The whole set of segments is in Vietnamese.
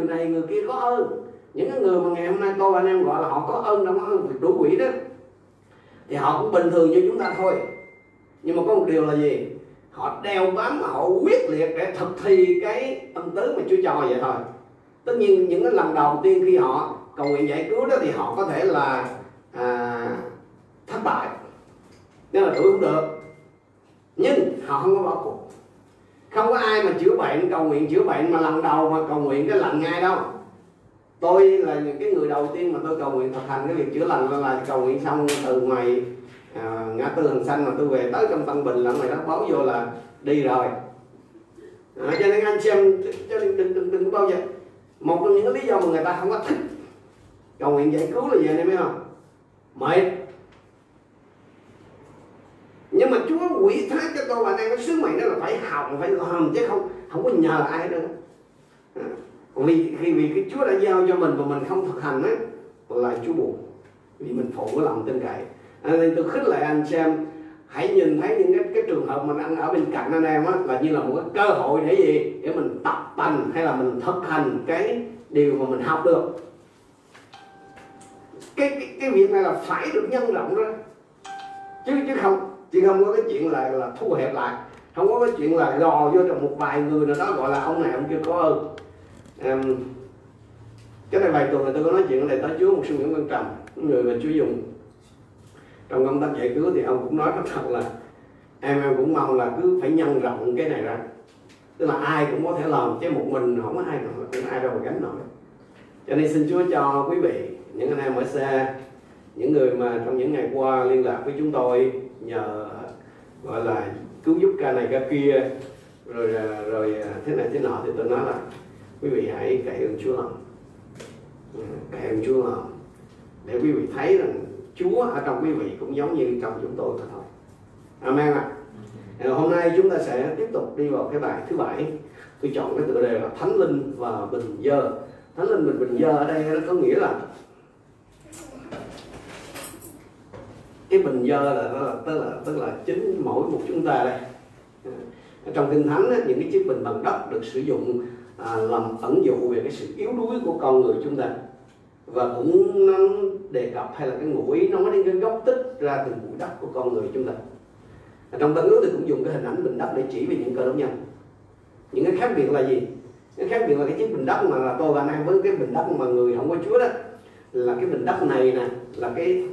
người này người kia có ơn. Những cái người mà ngày hôm nay tôi và anh em gọi là họ có ơn trong ơn việc đủ quỷ đó. Thì họ cũng bình thường như chúng ta thôi. Nhưng mà có một điều là gì? Họ đeo bám họ quyết liệt để thực thi cái tâm tứ mà Chúa cho vậy thôi. Tất nhiên những cái lần đầu tiên khi họ cầu nguyện giải cứu đó thì họ có thể là à, thất bại. Nên là đuổi không được. Nhưng họ không có bỏ cuộc không có ai mà chữa bệnh cầu nguyện chữa bệnh mà lần đầu mà cầu nguyện cái lành ngay đâu. Tôi là những cái người đầu tiên mà tôi cầu nguyện thực hành cái việc chữa lành là là cầu nguyện xong từ ngoài à, ngã tư hàng xanh mà tôi về tới trong tân bình là ngoài đó báo vô là đi rồi. À, cho nên anh xem cho nên đừng đừng đừng bao giờ. Một trong những cái lý do mà người ta không có thích cầu nguyện giải cứu là gì anh em biết không? Mệt mà Chúa quỷ thác cho tôi và anh em cái sứ mệnh đó là phải học phải làm chứ không không có nhờ ai nữa à, vì khi vì cái Chúa đã giao cho mình và mình không thực hành á là Chúa buồn. Vì mình phụ cái lòng tin cậy. À, nên tôi khích lệ anh xem hãy nhìn thấy những cái, cái trường hợp mà anh ở bên cạnh anh em á là như là một cái cơ hội để gì? Để mình tập tành hay là mình thực hành cái điều mà mình học được. Cái cái, cái việc này là phải được nhân rộng ra. Chứ chứ không chứ không có cái chuyện là là thu hẹp lại. Không có cái chuyện là gò vô trong một vài người nào đó gọi là ông này ông kia có ơn. Um, cái này vài tuần là tôi có nói chuyện này tới Chúa một sư Nguyễn Văn Trầm người mà Chúa dùng. Trong công tác giải cứu thì ông cũng nói rất thật là em em cũng mong là cứ phải nhân rộng cái này ra. Tức là ai cũng có thể làm chứ một mình không có ai nổi không ai đâu mà gánh nổi. Cho nên xin Chúa cho quý vị những anh em ở xa những người mà trong những ngày qua liên lạc với chúng tôi nhờ gọi là cứu giúp ca này ca kia rồi rồi thế này thế nọ thì tôi nói là quý vị hãy cậy ơn Chúa. Lòng cậy ơn Chúa. Lòng để quý vị thấy rằng Chúa ở trong quý vị cũng giống như trong chúng tôi thôi. Amen ạ. À. hôm nay chúng ta sẽ tiếp tục đi vào cái bài thứ bảy. Tôi chọn cái tựa đề là Thánh Linh và Bình Dơ. Thánh Linh và Bình Dơ ở đây nó có nghĩa là cái bình dơ là nó là tức là tức là chính mỗi một chúng ta đây. À, trong kinh thánh những cái chiếc bình bằng đất được sử dụng à, làm ẩn dụ về cái sự yếu đuối của con người chúng ta. Và cũng nó đề cập hay là cái ngụ ý nói đến cái gốc tích ra từ bụi đất của con người chúng ta. À, trong tân ước thì cũng dùng cái hình ảnh bình đất để chỉ về những cơ đốc nhân. Những cái khác biệt là gì? Cái khác biệt là cái chiếc bình đất mà là tôi và anh em với cái bình đất mà người không có chúa đó là cái bình đất này nè là cái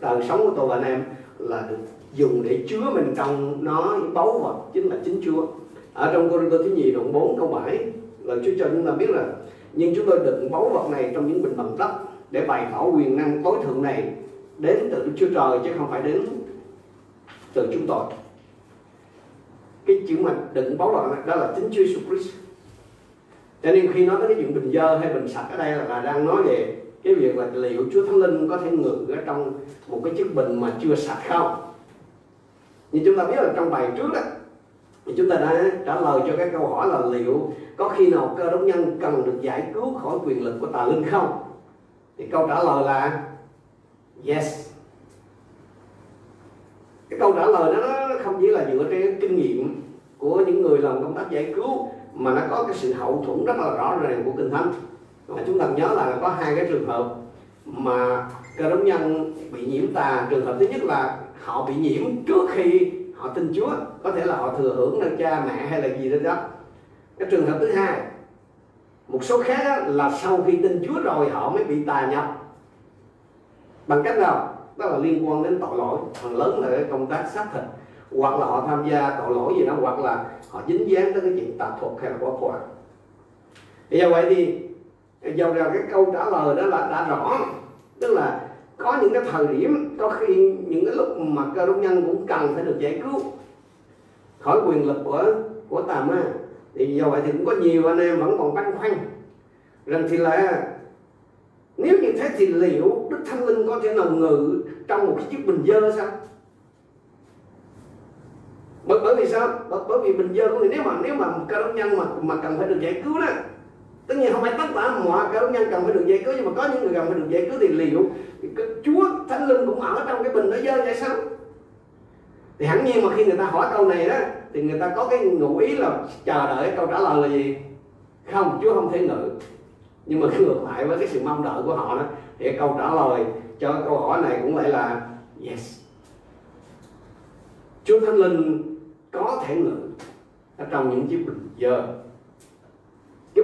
đời sống của tôi và anh em là được dùng để chứa mình trong nó những báu vật chính là chính Chúa. Ở trong Cô Tô thứ nhì đoạn 4 câu 7 là Chúa cho chúng ta biết là nhưng chúng tôi đựng báu vật này trong những bình bằng đất để bày tỏ quyền năng tối thượng này đến từ Chúa Trời chứ không phải đến từ chúng tôi. Cái chữ mà đựng báu vật này đó là chính Chúa Jesus Christ. Cho nên khi nói tới cái chuyện bình dơ hay bình sạch ở đây là, là đang nói về cái việc là liệu Chúa Thánh Linh có thể ngự ở trong một cái chiếc bình mà chưa sạch không? Như chúng ta biết là trong bài trước đó, thì chúng ta đã trả lời cho cái câu hỏi là liệu có khi nào cơ đốc nhân cần được giải cứu khỏi quyền lực của tà linh không? Thì câu trả lời là yes. Cái câu trả lời đó nó không chỉ là dựa trên kinh nghiệm của những người làm công tác giải cứu, mà nó có cái sự hậu thuẫn rất là rõ ràng của kinh thánh mà chúng ta nhớ là có hai cái trường hợp mà cơ đốc nhân bị nhiễm tà. Trường hợp thứ nhất là họ bị nhiễm trước khi họ tin Chúa. Có thể là họ thừa hưởng nơi cha mẹ hay là gì đó đó. Cái trường hợp thứ hai, một số khác là sau khi tin Chúa rồi họ mới bị tà nhập. Bằng cách nào? Đó là liên quan đến tội lỗi. Phần lớn là cái công tác xác thịt hoặc là họ tham gia tội lỗi gì đó, hoặc là họ dính dáng tới cái chuyện tà thuật hay là quá quả bây do vậy thì dầu rằng cái câu trả lời đó là đã rõ. Tức là có những cái thời điểm có khi những cái lúc mà cơ đốc nhân cũng cần phải được giải cứu. Khỏi quyền lực của của tà ma. Thì do vậy thì cũng có nhiều anh em vẫn còn băn khoăn rằng thì là nếu như thế thì liệu đức thánh linh có thể nào ngự trong một cái chiếc bình dơ sao? Bởi, bởi vì sao? Bởi, bởi vì bình dơ của người nếu mà nếu mà cơ đốc nhân mà mà cần phải được giải cứu đó tất nhiên không phải tất cả mọi cơ đốc nhân cần phải được giải cứu, nhưng mà có những người cần phải được giải cứu thì liệu Chúa Thánh Linh cũng ở trong cái bình đó dơ vậy sao thì hẳn nhiên mà khi người ta hỏi câu này đó, thì người ta có cái ngụ ý là chờ đợi câu trả lời là gì? Không, Chúa không thể ngự. Nhưng mà ngược lại với cái sự mong đợi của họ đó, thì câu trả lời cho câu hỏi này cũng lại là yes. Chúa Thánh Linh có thể ngự ở trong những chiếc bình dơ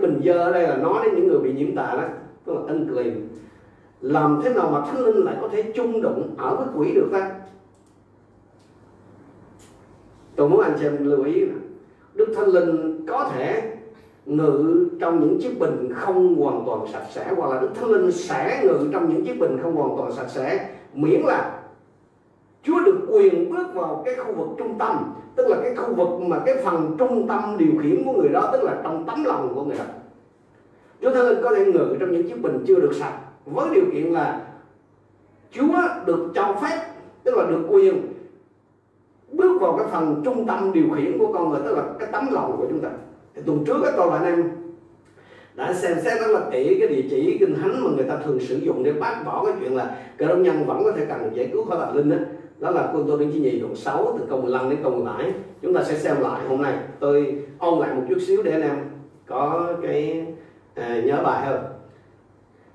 mình dơ ở đây là nói đến những người bị nhiễm tà đó tức là unclean làm thế nào mà Thánh Linh lại có thể chung đụng ở với quỷ được ta? Tôi muốn anh chị em lưu ý Đức Thánh Linh có thể ngự trong những chiếc bình không hoàn toàn sạch sẽ, hoặc là Đức Thánh Linh sẽ ngự trong những chiếc bình không hoàn toàn sạch sẽ, miễn là quyền bước vào cái khu vực trung tâm, tức là cái khu vực mà cái phần trung tâm điều khiển của người đó, tức là trong tấm lòng của người đó. Chúa Thánh Linh có thể ngự trong những chiếc bình chưa được sạch với điều kiện là Chúa được cho phép, tức là được quyền bước vào cái phần trung tâm điều khiển của con người, tức là cái tấm lòng của chúng ta. Thì tuần trước các tôi và anh em đã xem xét rất là kỹ cái địa chỉ kinh thánh mà người ta thường sử dụng để bác bỏ cái chuyện là cơ đốc nhân vẫn có thể cần giải cứu khỏi tà linh đó đó là quân tôi đến chi nhì đoạn 6 từ câu 15 đến câu 17 chúng ta sẽ xem lại hôm nay. Tôi ôn lại một chút xíu để anh em có cái à, nhớ bài hơn.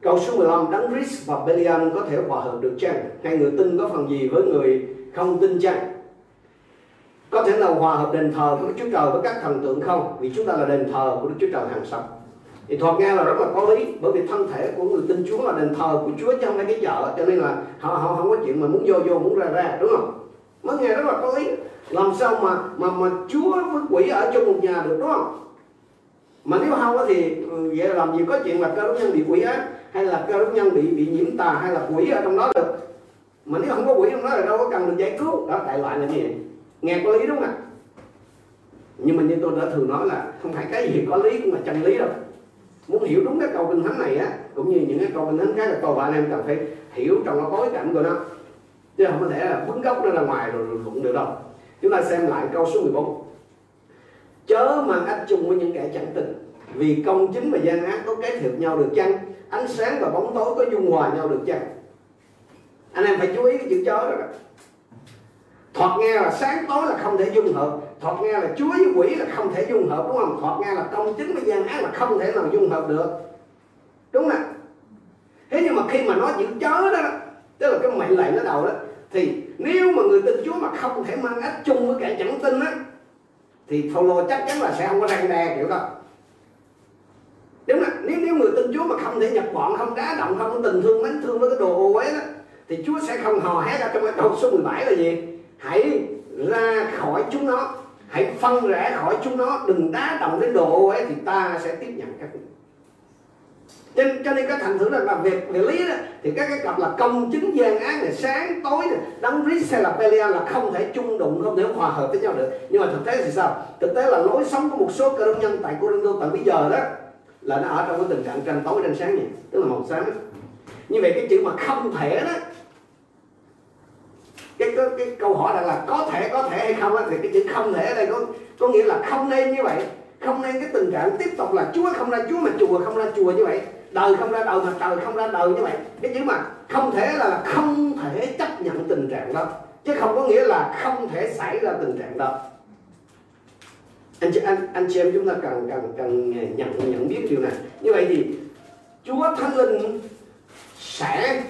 Câu số 15 đấng Chris và Belial có thể hòa hợp được chăng? Hay người tin có phần gì với người không tin chăng? Có thể nào hòa hợp đền thờ của Đức Chúa Trời với các thần tượng không? Vì chúng ta là đền thờ của Đức Chúa Trời hàng sống thì thoạt nghe là rất là có lý, bởi vì thân thể của người tin Chúa là đền thờ của Chúa chứ không phải cái vợ, cho nên là họ họ không có chuyện mà muốn vô vô muốn ra ra, đúng không? Mới nghe rất là có lý. Làm sao mà mà mà Chúa với quỷ ở trong một nhà được, đúng không? Mà nếu không thì ừ, vậy làm gì có chuyện là cơ đốc nhân bị quỷ á, hay là cơ đốc nhân bị bị nhiễm tà, hay là quỷ ở trong đó được? Mà nếu không có quỷ trong đó là đâu có cần được giải cứu. Đó, đại loại là như vậy. Nghe có lý đúng không ạ? Nhưng mà như tôi đã thường nói là không phải cái gì có lý cũng là chân lý đâu muốn hiểu đúng cái câu kinh thánh này á cũng như những cái câu kinh thánh khác là câu bạn em cần phải hiểu trong cái bối cảnh của nó. Chứ không có thể là bứng gốc nó ra ngoài rồi, cũng luận được đâu. Chúng ta xem lại câu số 14 chớ mang ách chung với những kẻ chẳng tình vì công chính và gian ác có kết hợp nhau được chăng? Ánh sáng và bóng tối có dung hòa nhau được chăng? Anh em phải chú ý cái chữ chớ đó thoạt nghe là sáng tối là không thể dung hợp. Thoạt nghe là chúa với quỷ là không thể dung hợp, đúng không? Thoạt nghe là công chính với gian ác là không thể nào dung hợp được. Đúng không thế nhưng mà khi mà nói chữ chớ đó, tức là cái mệnh lệnh nó đầu đó, thì nếu mà người tin chúa mà không thể mang ách chung với kẻ chẳng tin á, thì Phaolô chắc chắn là sẽ không có răng đe kiểu đó đúng không nếu nếu người tin chúa mà không thể nhập bọn, không đá động, không có tình thương, mến thương với cái đồ ô uế đó, thì chúa sẽ không hò hét ra trong cái câu số 17 là gì? Hãy ra khỏi chúng nó. Hãy phân rẽ khỏi chúng nó. Đừng đá động đến độ ấy thì ta sẽ tiếp nhận các vị. Cho, cho nên cái thành thử là làm việc về lý đó thì các cái cặp là công chứng gian ác này sáng tối này đấng Christ hay là Pelia là không thể chung đụng không thể hòa hợp với nhau được. Nhưng mà thực tế thì sao? Thực tế là lối sống của một số cơ đốc nhân tại Corinto tận bây giờ đó là nó ở trong cái tình trạng tranh tối tranh sáng này tức là màu sáng như vậy cái chữ mà không thể đó cái, cái, cái câu hỏi là, là có thể có thể hay không thì cái chữ không thể ở đây có có nghĩa là không nên như vậy. Không nên cái tình trạng tiếp tục là chúa không ra chúa mà chùa không ra chùa như vậy. Đời không ra đời mà trời không ra đời như vậy. Cái chữ mà không thể là không thể chấp nhận tình trạng đó. Chứ không có nghĩa là không thể xảy ra tình trạng đó. Anh chị anh anh chị em chúng ta cần cần cần nhận nhận biết điều này. Như vậy thì Chúa Thánh Linh sẽ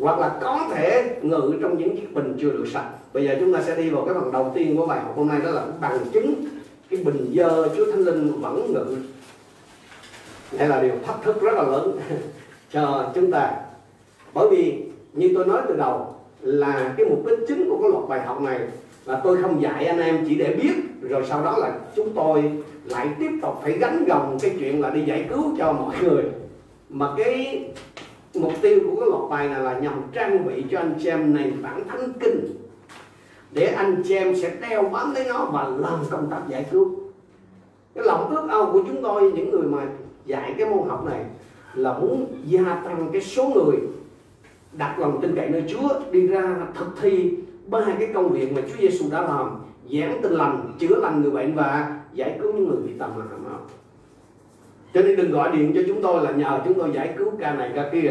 hoặc là có thể ngự trong những chiếc bình chưa được sạch. Bây giờ chúng ta sẽ đi vào cái phần đầu tiên của bài học hôm nay, đó là bằng chứng cái bình dơ Chúa Thánh Linh vẫn ngự. Đây là điều thách thức rất là lớn cho chúng ta. Bởi vì như tôi nói từ đầu, là cái mục đích chính của cái loạt bài học này là tôi không dạy anh em chỉ để biết, rồi sau đó là chúng tôi lại tiếp tục phải gánh gồng cái chuyện là đi giải cứu cho mọi người. Mà cái mục tiêu của cái loạt bài này là nhằm trang bị cho anh chị em nền tảng thánh kinh. Để anh chị em sẽ đeo bám lấy nó và làm công tác giải cứu. Cái lòng ước ao của chúng tôi, những người mà dạy cái môn học này, là muốn gia tăng cái số người đặt lòng tin cậy nơi Chúa, đi ra thực thi ba cái công việc mà Chúa Giêsu đã làm. Giảng tin lành, chữa lành người bệnh và giải cứu những người bị tầm là máu cho nên đừng gọi điện cho chúng tôi là nhờ chúng tôi giải cứu ca này ca kia.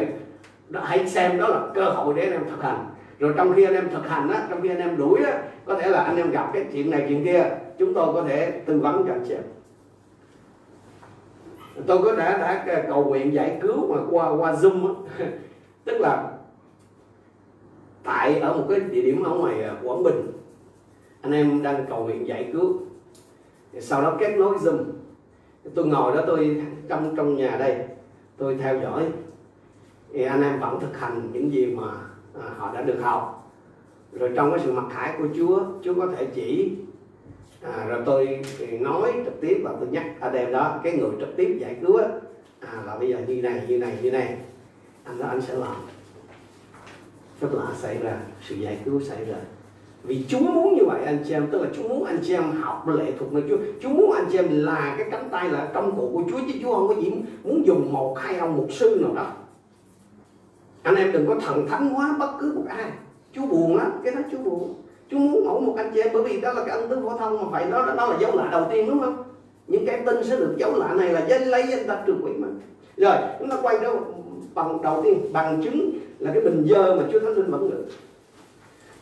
Đó, hãy xem đó là cơ hội để anh em thực hành. Rồi trong khi anh em thực hành á trong khi anh em đuổi á có thể là anh em gặp cái chuyện này chuyện kia chúng tôi có thể tư vấn cho anh chị tôi có đã đã cầu nguyện giải cứu mà qua qua zoom á. Tức là tại ở một cái địa điểm ở ngoài à, quảng bình anh em đang cầu nguyện giải cứu. Sau đó kết nối zoom tôi ngồi đó tôi trong trong nhà đây tôi theo dõi. Thì anh em vẫn thực hành những gì mà à, họ đã được học. Rồi trong cái sự mặc khải của Chúa Chúa có thể chỉ à, rồi tôi nói trực tiếp và tôi nhắc anh em đó cái người trực tiếp giải cứu á à, là bây giờ như này như này như này. Anh đó anh sẽ làm. Tức là xảy ra sự giải cứu xảy ra vì Chúa muốn như vậy, anh chị em, tức là Chúa muốn anh chị em học lệ thuộc nơi Chúa. Chúa muốn anh chị em là cái cánh tay là công cụ của Chúa, chứ Chúa không có gì muốn dùng một hai ông mục sư nào đó. Anh em đừng có thần thánh hóa bất cứ một ai. Chúa buồn lắm, cái đó Chúa buồn. Chúa muốn mỗi một anh chị em, bởi vì đó là cái ân tứ phổ thông mà phải đó đó là dấu lạ đầu tiên, đúng không? Những cái tin sẽ được dấu lạ này là danh lấy danh ta trừ quỷ mà. Rồi, chúng ta quay đó bằng đầu tiên, bằng chứng là cái bình dơ mà Chúa Thánh Linh vẫn ngự.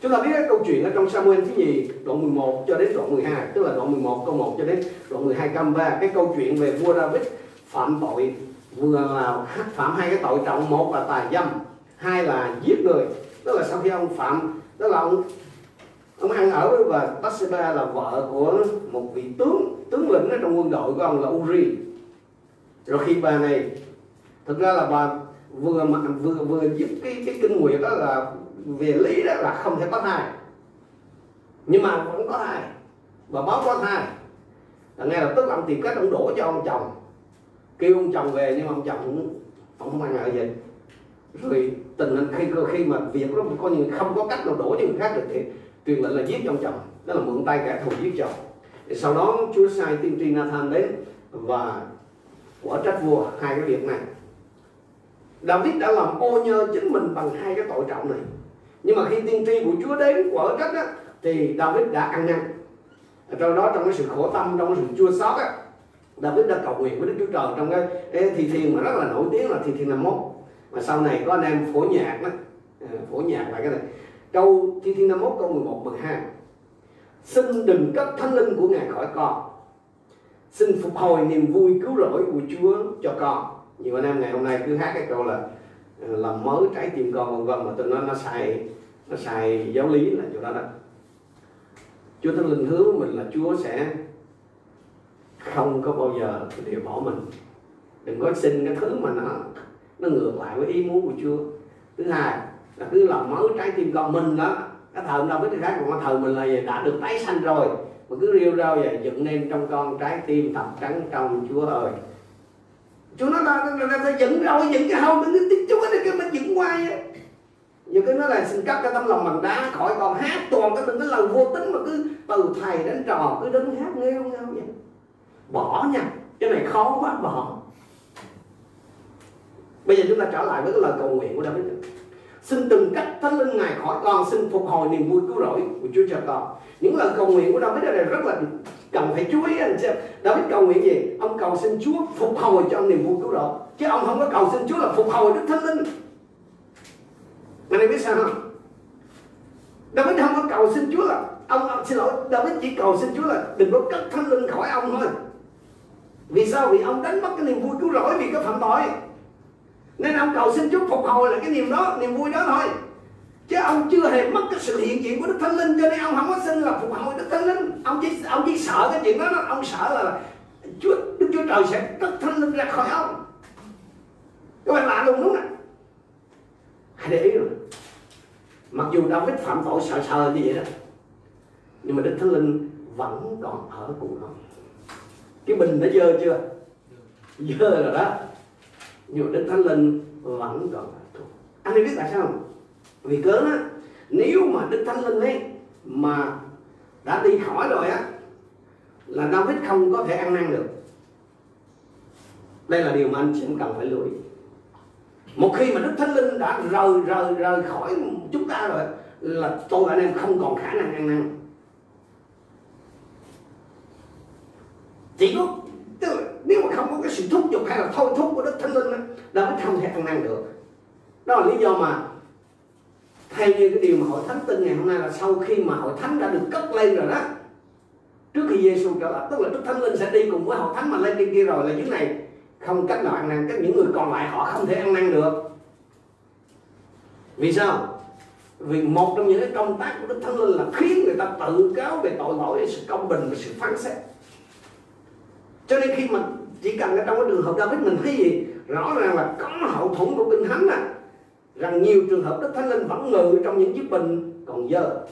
Chúng ta biết cái câu chuyện ở trong Samuel thứ nhì, đoạn 11 cho đến đoạn 12 tức là đoạn 11 câu 1 cho đến đoạn 12 câu 3 cái câu chuyện về vua David phạm tội, vừa là phạm hai cái tội trọng, một là tà dâm, hai là giết người. Tức là sau khi ông phạm đó là ông ông ăn ở với bà Bathsheba là vợ của một vị tướng tướng lĩnh ở trong quân đội của ông là Uri. Rồi khi bà này, thực ra là bà vừa mà, vừa vừa giúp cái cái kinh nguyệt đó là về lý đó là không thể có thai. Nhưng mà vẫn có thai, và báo có thai. Là ngay lập tức ông tìm cách ông đổ cho ông chồng. Kêu ông chồng về, nhưng mà ông chồng cũng ông không ăn ở gì rồi tình hình khi khi mà việc đó có những không có cách nào đổ cho người khác được thì truyền lệnh là giết ông chồng. Đó là mượn tay kẻ thù giết chồng. Thì sau đó Chúa sai tiên tri Nathan đến và quả trách vua hai cái việc này. David đã làm ô nhơ chính mình bằng hai cái tội trọng này nhưng mà khi tiên tri của Chúa đến quả trách á, thì David đã ăn năn. Trong đó trong cái sự khổ tâm trong cái sự chua xót á David đã cầu nguyện với Đức Chúa Trời trong cái, cái thi thiên mà rất là nổi tiếng là thi thiên 51 mà sau này có anh em phổ nhạc đó à, phổ nhạc lại cái này. Câu thi thiên 51 câu 11 12 xin đừng cất thánh linh của ngài khỏi con. Xin phục hồi niềm vui cứu rỗi của Chúa cho con. Nhiều anh em ngày hôm nay cứ hát cái câu là làm mới trái tim con, vân vân, mà tôi nói nó sai nó sai giáo lý là chỗ đó đó. Chúa Thánh Linh hứa mình là Chúa sẽ không có bao giờ để bỏ mình. Đừng có xin cái thứ mà nó nó ngược lại với ý muốn của Chúa. Thứ hai là cứ làm mới trái tim con mình đó. Cái thờ đâu biết cái khác còn cái thờ mình là gì? đã được tái sanh rồi. Mà cứ rêu rao vậy dựng nên trong con trái tim thật trắng trong Chúa ơi chú nói là ta dựng rồi dựng cái hông đừng tiếng chú ấy cái mình dựng hoài á. Nhiều cái nói là xin cắt cái tấm lòng bằng đá khỏi còn hát toàn cái từng cái lần vô tính mà cứ, từ thầy đến trò cứ đứng hát nghêu nghêu vậy. Bỏ nha, cái này khó quá, bỏ. Bây giờ chúng ta trở lại với cái lời cầu nguyện của David. Xin từng cách thánh linh ngài khỏi con xin phục hồi niềm vui cứu rỗi của Chúa cho con những lời cầu nguyện của David này rất là cần phải chú ý anh xem David cầu nguyện gì? Ông cầu xin Chúa phục hồi cho ông niềm vui cứu rỗi chứ ông không có cầu xin Chúa là phục hồi Đức Thánh Linh. Anh em biết sao không? David không có cầu xin Chúa là ông, ông xin lỗi David chỉ cầu xin Chúa là đừng có cất thánh linh khỏi ông thôi. Vì sao? Vì ông đánh mất cái niềm vui cứu rỗi vì cái phạm tội. Nên ông cầu xin Chúa phục hồi là cái niềm đó niềm vui đó thôi chứ ông chưa hề mất cái sự hiện diện của Đức Thánh Linh cho nên ông không có xin là phục hồi Đức Thánh Linh. Ông chỉ ông chỉ sợ cái chuyện đó, ông sợ là Chúa Đức Chúa Trời sẽ cất Thánh Linh ra khỏi ông. Các bạn lạ luôn đúng không hãy để ý rồi. Mặc dù David phạm tội sợ sợ như vậy đó nhưng mà Đức Thánh Linh vẫn còn ở cùng ông. Cái bình nó dơ chưa? Dơ rồi đó. Nhưng mà Đức Thánh Linh vẫn còn thuộc anh ấy biết tại sao không? Vì cớ đó nếu mà Đức Thánh Linh ấy mà đã đi khỏi rồi á, là David không có thể ăn năn được. Đây là điều mà anh chị cần phải lưu ý. Một khi mà Đức Thánh Linh đã rời rời rời khỏi chúng ta rồi, là tôi anh em không còn khả năng ăn năn. Chỉ có nếu mà không có cái sự thúc giục hay là thôi thúc của Đức Thánh Linh đó mới không thể ăn năn được. Đó là lý do mà theo như cái điều mà hội thánh tin ngày hôm nay là sau khi mà hội thánh đã được cất lên rồi đó, trước khi Giêsu trở lại, tức là Đức Thánh Linh sẽ đi cùng với hội thánh mà lên trên kia rồi là những này. Không cách nào ăn năn, các những người còn lại họ không thể ăn năn được. Vì sao? Vì một trong những cái công tác của đức thánh linh là khiến người ta tự cáo về tội lỗi, sự công bình và sự phán xét. Cho nên khi mà chỉ cần ở trong cái trường hợp David mình thấy gì, rõ ràng là có hậu thuẫn của kinh thánh à rằng nhiều trường hợp đức thánh linh vẫn ngự trong những chiếc bình còn dơ.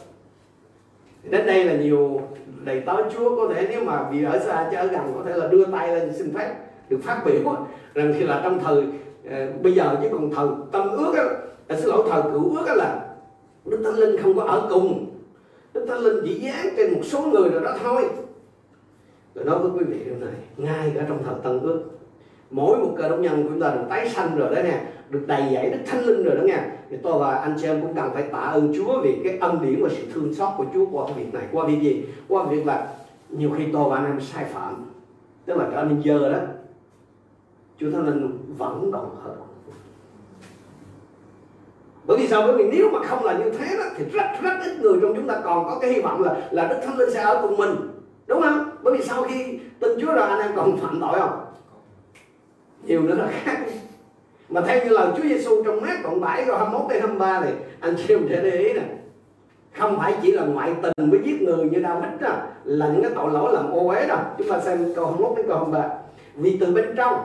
Đến đây là nhiều đầy tớ chúa có thể nếu mà vì ở xa chứ ở gần có thể là đưa tay lên xin phép được phát biểu. Rằng thì là trong thời uh, bây giờ chứ còn thời tâm ước á à, xin lỗi thời cửu ước á là đức thánh linh không có ở cùng. Đức thánh linh chỉ dán trên một số người rồi đó thôi. Tôi nói với quý vị điều này ngay cả trong thời tân ước mỗi một cơ đốc nhân của chúng ta được tái sanh rồi đó nè được đầy dẫy đức thánh linh rồi đó nha thì tôi và anh chị em cũng cần phải tạ ơn Chúa vì cái ân điển và sự thương xót của Chúa qua cái việc này. Qua việc gì? Qua việc là nhiều khi tôi và anh em sai phạm, tức là trở nên dơ đó. Chúa Thánh Linh vẫn còn hợp. bởi vì sao? Bởi vì nếu mà không là như thế đó, thì rất rất ít người trong chúng ta còn có cái hy vọng là là đức thánh linh sẽ ở cùng mình. Đúng không? Bởi vì sau khi tin chúa rồi anh em còn phạm tội không? Nhiều nữa là khác. Mà theo như lời Chúa Giêsu trong mát đoạn 7 câu 21 đến 23 này, anh chị em sẽ để ý nè. Không phải chỉ là ngoại tình với giết người như đau hít đó à, là những cái tội lỗi làm ô uế đâu. Chúng ta xem câu 21 đến câu 23 vì từ bên trong,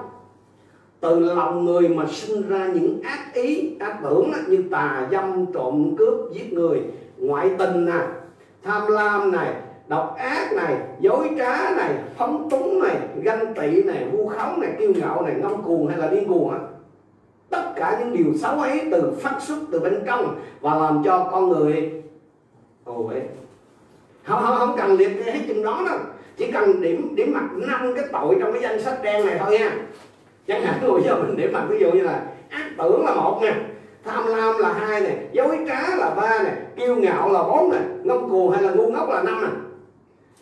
từ lòng người mà sinh ra những ác ý, ác tưởng như tà dâm, trộm cướp, giết người, ngoại tình nè, tham lam này độc ác này dối trá này phóng túng này ganh tị này vu khống này kiêu ngạo này ngông cuồng hay là điên cuồng á. Tất cả những điều xấu ấy từ phát xuất từ bên trong và làm cho con người ồ vậy không, không, không cần liệt kê hết chừng đó đâu. Chỉ cần điểm điểm mặt năm cái tội trong cái danh sách đen này thôi nha. Chẳng hạn bây giờ mình điểm mặt ví dụ như là ác tưởng là một nè tham lam là hai nè dối trá là ba nè kiêu ngạo là bốn nè ngông cuồng hay là ngu ngốc là năm nè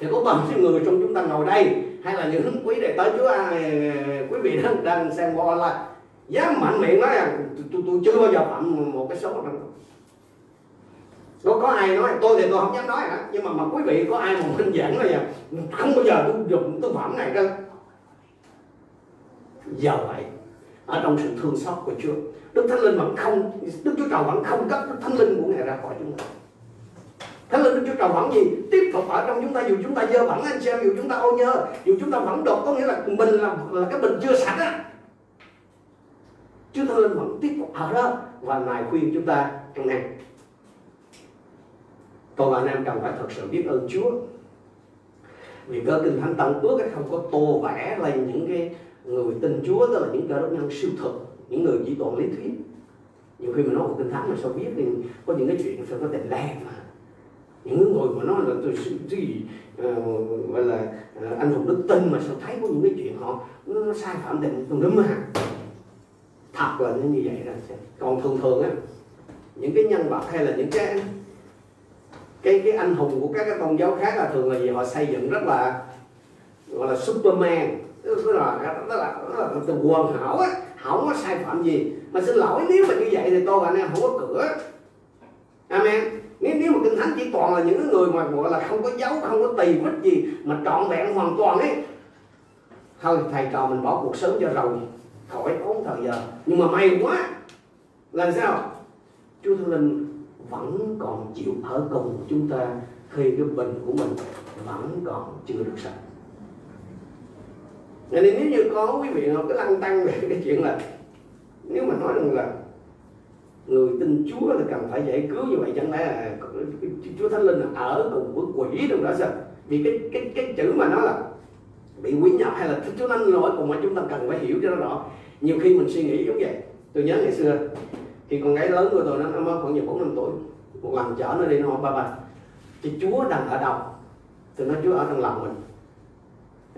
thì có bao nhiêu người trong chúng ta ngồi đây? Hay là những quý đệ tới chúa à, quý vị đang, đang xem qua online? Dám mạnh miệng nói là tôi, tôi chưa bao giờ phạm một cái số đó. Có có ai nói tôi thì tôi không dám nói hả? Nhưng mà mà quý vị có ai mà minh giảng là không bao giờ tôi dùng tôi phẩm này đâu. Giờ vậy ở trong sự thương xót của Chúa Đức Thánh Linh vẫn không Đức Chúa Trời vẫn không cấp Đức Thánh Linh của Ngài ra khỏi chúng ta. Thánh Linh Đức Chúa Trời vẫn gì? Tiếp tục ở trong chúng ta dù chúng ta dơ bẩn anh xem dù chúng ta ô nhơ dù chúng ta vẫn đột có nghĩa là mình là, là cái bình chưa sẵn á. Chúa Thánh Linh vẫn tiếp tục ở đó và Ngài khuyên chúng ta trong này tôi và anh em cần phải thật sự biết ơn Chúa. Vì cơ kinh thánh tăng ước không có tô vẽ lên những cái người tin Chúa tức là những cơ đốc nhân siêu thực những người chỉ toàn lý thuyết. Nhiều khi mình nói một kinh thánh mà sao biết thì có những cái chuyện sao có tình làm mà những người mà nói là tôi gì uh, gọi là uh, anh hùng đức tin mà sao thấy có những cái chuyện họ nó, nó sai phạm định tôi đúng mà thật là nó như vậy đó còn thường thường á những cái nhân vật hay là những cái cái cái anh hùng của các cái tôn giáo khác là thường là gì? Họ xây dựng rất là gọi là superman. Tức là tức là, tức là, là hoàn hảo á không có sai phạm gì. Mà xin lỗi nếu mà như vậy thì tôi và anh em không có cửa. Amen nếu nếu mà kinh thánh chỉ toàn là những người mà gọi là không có dấu, không có tì vết gì mà trọn vẹn hoàn toàn ấy, thôi, thầy trò mình bỏ cuộc sống cho rồi, khỏi tốn thời giờ. Nhưng mà may quá, là sao? Chúa thánh linh vẫn còn chịu ở cùng chúng ta khi cái bệnh của mình vẫn còn chưa được sạch. Nên nếu như có quý vị nào cứ lăng tăng về cái chuyện là, nếu mà nói rằng là người tin Chúa là cần phải giải cứu như vậy chẳng lẽ là Chúa Thánh Linh ở cùng với quỷ trong đó sao? Vì cái cái cái chữ mà nó là bị quỷ nhập hay là Chúa Thánh Linh ở cùng mà chúng ta cần phải hiểu cho nó rõ. Nhiều khi mình suy nghĩ giống vậy. Tôi nhớ ngày xưa khi con gái lớn của tôi nó, nó mới khoảng bốn năm tuổi một lần chở nó đi nó hỏi ba ba thì Chúa đang ở đâu? Tôi nói Chúa ở trong lòng mình.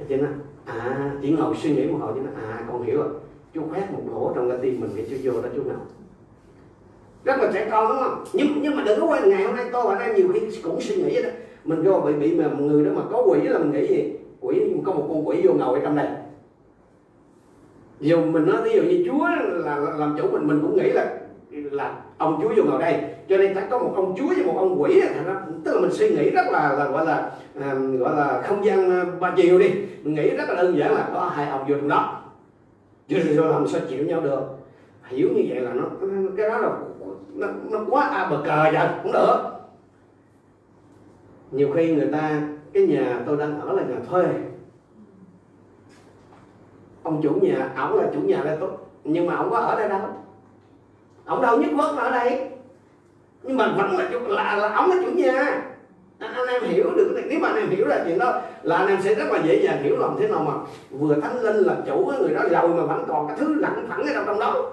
Cho nó à chỉ ngồi suy nghĩ một hồi cho nó à con hiểu rồi Chúa khoét một lỗ trong cái tim mình để Chúa vô đó Chúa nào rất là trẻ con đúng không? Nhưng nhưng mà đừng có quên ngày hôm nay tôi và anh nhiều khi cũng suy nghĩ đó. Mình vô bị bị mà người đó mà có quỷ là mình nghĩ gì? Quỷ có một con quỷ vô ngồi ở trong này, dù mình nói ví dụ như chúa là, là làm chủ mình mình cũng nghĩ là là ông chúa vô ngồi đây. Cho nên phải có một ông chúa với một ông quỷ thành ra tức là mình suy nghĩ rất là là gọi là à, gọi là không gian à, ba chiều đi. Mình nghĩ rất là đơn giản là có hai ông vô trong đó. Chứ làm sao chịu nhau được? Hiểu như vậy là nó cái đó là nó, nó quá a bờ cờ vậy cũng được. Nhiều khi người ta cái nhà tôi đang ở là nhà thuê. Ông chủ nhà ổng là chủ nhà đây tốt nhưng mà ổng có ở đây đâu. Ổng đâu nhất quất ở đây. Nhưng mà vẫn là chủ, là là ổng là chủ nhà. Anh, anh em hiểu được nếu mà anh em hiểu là chuyện đó là anh em sẽ rất là dễ dàng hiểu lòng thế nào mà vừa thánh linh làm chủ người đó giàu mà vẫn còn cái thứ lặng phẳng ở đâu trong đó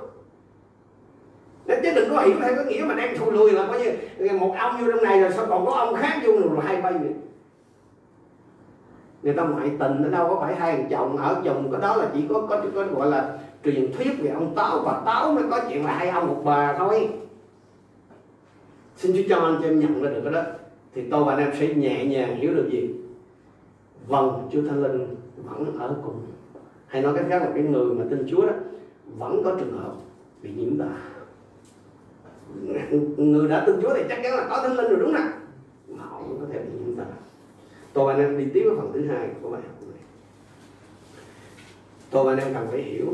chứ đừng có hiểu theo có nghĩa mà đem thu lùi là coi như một ông vô trong này rồi sao còn có ông khác vô rồi hai bay nữa người ta ngoại tình ở đâu có phải hai chồng ở chồng cái đó là chỉ có có, có gọi là truyền thuyết về ông táo và táo mới có chuyện là hai ông một bà thôi. Xin chúa cho anh cho em nhận ra được cái đó. Thì tôi và anh em sẽ nhẹ nhàng hiểu được gì? Vâng chúa thánh linh vẫn ở cùng. Hay nói cách khác là cái người mà tin chúa đó vẫn có trường hợp bị nhiễm tà người đã tin chúa thì chắc chắn là có thánh linh rồi, đúng không mà họ cũng có thể bị nhiễm tà tôi và anh em đi tiếp với phần thứ hai của bài học này. Tôi và anh em cần phải hiểu,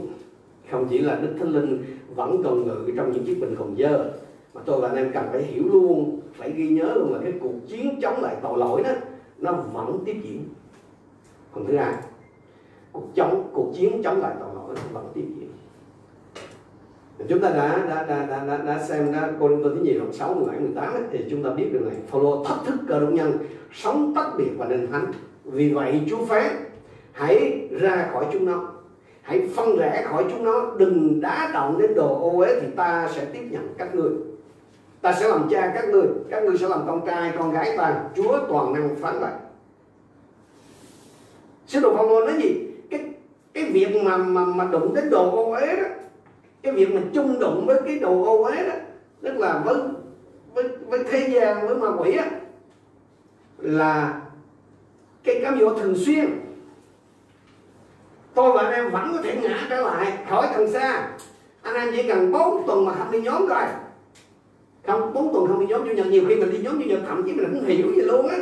không chỉ là đức thánh linh vẫn còn ngự trong những chiếc bình còn dơ, mà tôi và anh em cần phải hiểu luôn, phải ghi nhớ luôn là cái cuộc chiến chống lại tội lỗi đó, nó vẫn tiếp diễn. Phần thứ hai, cuộc chống, cuộc chiến chống lại tội lỗi nó vẫn tiếp diễn chúng ta đã đã đã đã, đã, đã xem đã cô tôi thứ nhì đoạn 6 17 18 ấy, thì chúng ta biết được này. Phaolô thách thức cơ đốc nhân sống tách biệt và nên thánh. Vì vậy Chúa phán hãy ra khỏi chúng nó hãy phân rẽ khỏi chúng nó đừng đá động đến đồ ô uế thì ta sẽ tiếp nhận các ngươi. Ta sẽ làm cha các ngươi các ngươi sẽ làm con trai con gái ta Chúa toàn năng phán vậy. Sứ đồ Phaolô nói gì? Cái cái việc mà mà mà đụng đến đồ ô uế đó cái việc mà chung đụng với cái đồ ô uế đó, tức là với với với thế gian, với ma quỷ á, là cái cám dỗ thường xuyên. Tôi và anh em vẫn có thể ngã trở lại khỏi cần xa. Anh em chỉ cần 4 tuần mà không đi nhóm rồi không 4 tuần không đi nhóm chủ nhật, nhiều khi mình đi nhóm chủ nhật thậm chí mình không hiểu gì luôn á.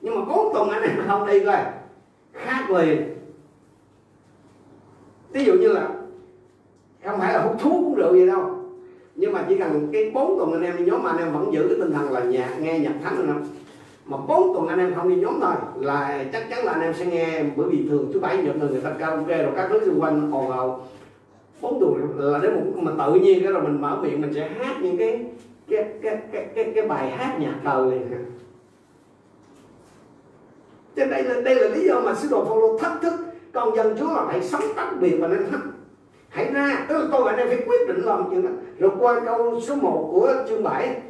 Nhưng mà 4 tuần anh em không đi rồi khác liền. Ví dụ như là không phải là hút thuốc cũng rượu gì đâu. Nhưng mà chỉ cần cái bốn tuần anh em đi nhóm mà anh em vẫn giữ cái tinh thần là nhạc nghe nhạc thánh không mà bốn tuần anh em không đi nhóm thôi là chắc chắn là anh em sẽ nghe bởi vì thường thứ bảy nhật người, người ta karaoke rồi các thứ xung quanh ồn ào. Bốn tuần là đến một mà tự nhiên cái rồi mình mở miệng mình sẽ hát những cái cái cái cái cái, cái bài hát nhạc đời này. Cho đây là đây là lý do mà sứ đồ Phaolô thách thức con dân Chúa là phải sống tách biệt và nên thách hãy ra, tức là tôi và anh em phải quyết định làm chuyện đó. Rồi qua câu số 1 của chương 7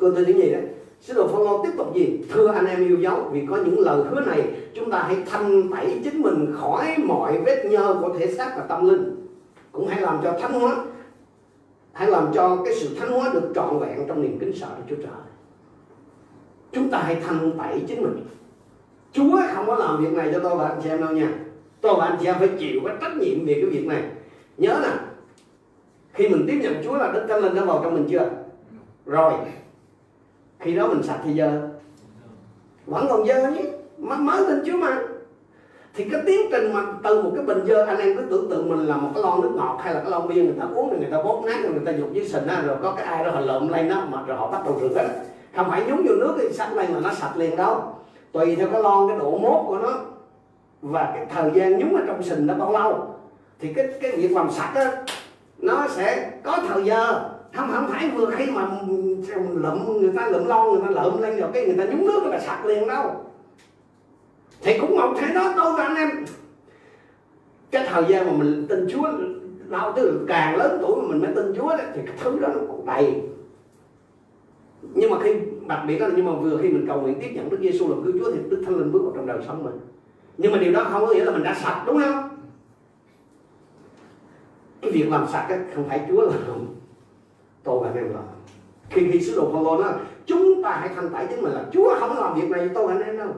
câu từ những gì đấy sứ đồ Phaolô tiếp tục gì? Thưa anh em yêu dấu vì có những lời hứa này, chúng ta hãy thanh tẩy chính mình khỏi mọi vết nhơ của thể xác và tâm linh. Cũng hãy làm cho thánh hóa, hãy làm cho cái sự thánh hóa được trọn vẹn trong niềm kính sợ của Chúa Trời. Chúng ta hãy thanh tẩy chính mình. Chúa không có làm việc này cho tôi và anh chị em đâu nha. Tôi và anh chị em phải chịu cái trách nhiệm về cái việc này nhớ nè, khi mình tiếp nhận Chúa là Đức Thánh Linh đã vào trong mình chưa? Rồi, khi đó mình sạch thì giờ vẫn còn dơ nhé mới mới tin Chúa mà. Thì cái tiến trình mà từ một cái bình dơ, anh em cứ tưởng tượng mình là một cái lon nước ngọt hay là cái lon bia, người ta uống rồi người ta bóp nát rồi người ta dục với sình á, rồi có cái ai đó họ lượm lên nó mà rồi họ bắt đầu rửa hết không phải nhúng vô nước thì sạch lên mà nó sạch liền đâu. Tùy theo cái lon, cái độ mốt của nó và cái thời gian nhúng ở trong sình nó bao lâu thì cái cái việc làm sạch đó nó sẽ có thời giờ. Không không phải vừa khi mà lượm người ta lượm lon người ta lượm lên rồi cái người ta nhúng nước là sạch liền đâu. Thì cũng một thế đó tôi và anh em. Cái thời gian mà mình tin Chúa lâu tức là càng lớn tuổi mà mình mới tin Chúa đó, thì cái thứ đó nó còn đầy. Nhưng mà khi đặc biệt đó là nhưng mà vừa khi mình cầu nguyện tiếp nhận Đức Giêsu làm cứu Chúa thì Đức Thánh Linh bước vào trong đời sống mình. Nhưng mà điều đó không có nghĩa là mình đã sạch đúng không? Cái việc làm sạch ấy, không phải Chúa làm. Tôi và anh em làm. Khi khi sứ đồ Phaolô nói chúng ta hãy thành tẩy chính mình là Chúa không làm việc này tôi và anh em đâu.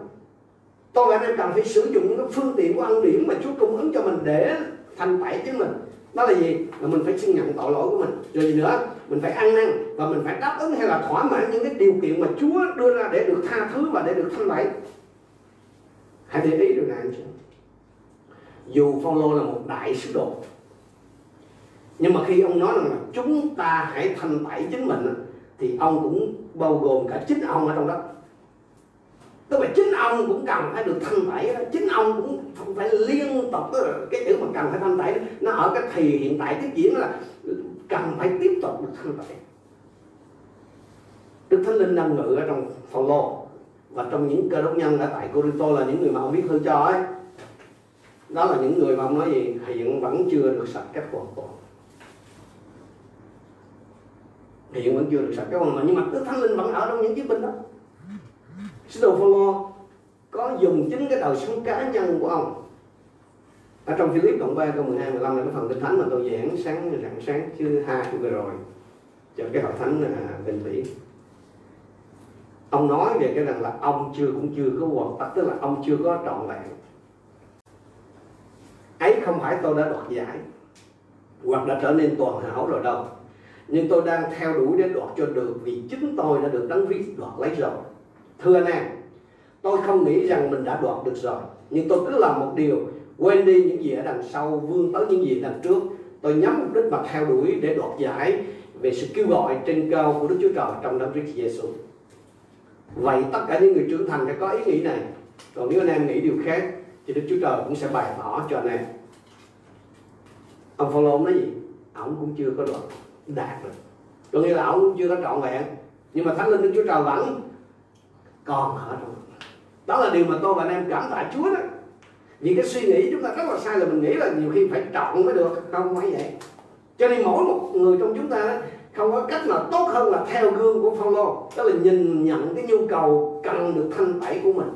Tôi và anh em cần phải sử dụng những cái phương tiện của ân điển mà Chúa cung ứng cho mình để thành tẩy chính mình. Đó là gì? Là mình phải xưng nhận tội lỗi của mình. Rồi gì nữa? Mình phải ăn năn và mình phải đáp ứng hay là thỏa mãn những cái điều kiện mà Chúa đưa ra để được tha thứ và để được thanh tẩy hãy để ý điều này anh chị dù Phaolô là một đại sứ đồ nhưng mà khi ông nói rằng là chúng ta hãy thanh tẩy chính mình thì ông cũng bao gồm cả chính ông ở trong đó. Tức là chính ông cũng cần phải được thanh tẩy đó chính ông cũng phải liên tục là cái chữ mà cần phải thanh tẩy nó ở cái thì hiện tại tiếp diễn là cần phải tiếp tục được thanh tẩy Đức Thánh Linh đang ngự ở trong Phaolô, và trong những cơ đốc nhân ở tại Corinto là những người mà ông viết thư cho ấy. Đó là những người mà ông nói gì? Hiện vẫn chưa được sạch cách hoàn toàn hiện vẫn chưa được sạch. Cái hoàn toàn nhưng mà Đức Thánh Linh vẫn ở trong những chiếc binh đó. Sứ đồ Phaolô có dùng chính cái đời sống cá nhân của ông. Ở trong Philip đoạn 3 câu 12 15 là cái phần kinh thánh mà tôi giảng sáng rạng sáng thứ hai vừa rồi cho cái hội thánh à, Bình Mỹ ông nói về cái rằng là ông chưa cũng chưa có hoàn tất tức là ông chưa có trọn vẹn. Ấy không phải tôi đã đoạt giải hoặc đã trở nên toàn hảo rồi đâu nhưng tôi đang theo đuổi đến đoạt cho được vì chính tôi đã được đấng viết đoạt lấy rồi. Thưa anh em, tôi không nghĩ rằng mình đã đoạt được rồi. Nhưng tôi cứ làm một điều, quên đi những gì ở đằng sau, vươn tới những gì đằng trước. Tôi nhắm mục đích mà theo đuổi để đoạt giải về sự kêu gọi trên cao của Đức Chúa Trời trong đấng Christ Jesus vậy tất cả những người trưởng thành phải có ý nghĩ này. Còn nếu anh em nghĩ điều khác, thì Đức Chúa Trời cũng sẽ bày tỏ cho anh em. Ông Phaolô nói gì? Ông cũng chưa có đoạn đạt được có nghĩa là ông chưa có trọn vẹn nhưng mà thánh linh Đức Chúa Trời vẫn còn ở trong đó là điều mà tôi và anh em cảm tạ Chúa đó. Những cái suy nghĩ chúng ta rất là sai là mình nghĩ là nhiều khi phải trọn mới được. Không phải vậy. Cho nên mỗi một người trong chúng ta đó, không có cách nào tốt hơn là theo gương của Phaolô. Tức là nhìn nhận cái nhu cầu cần được thanh tẩy của mình.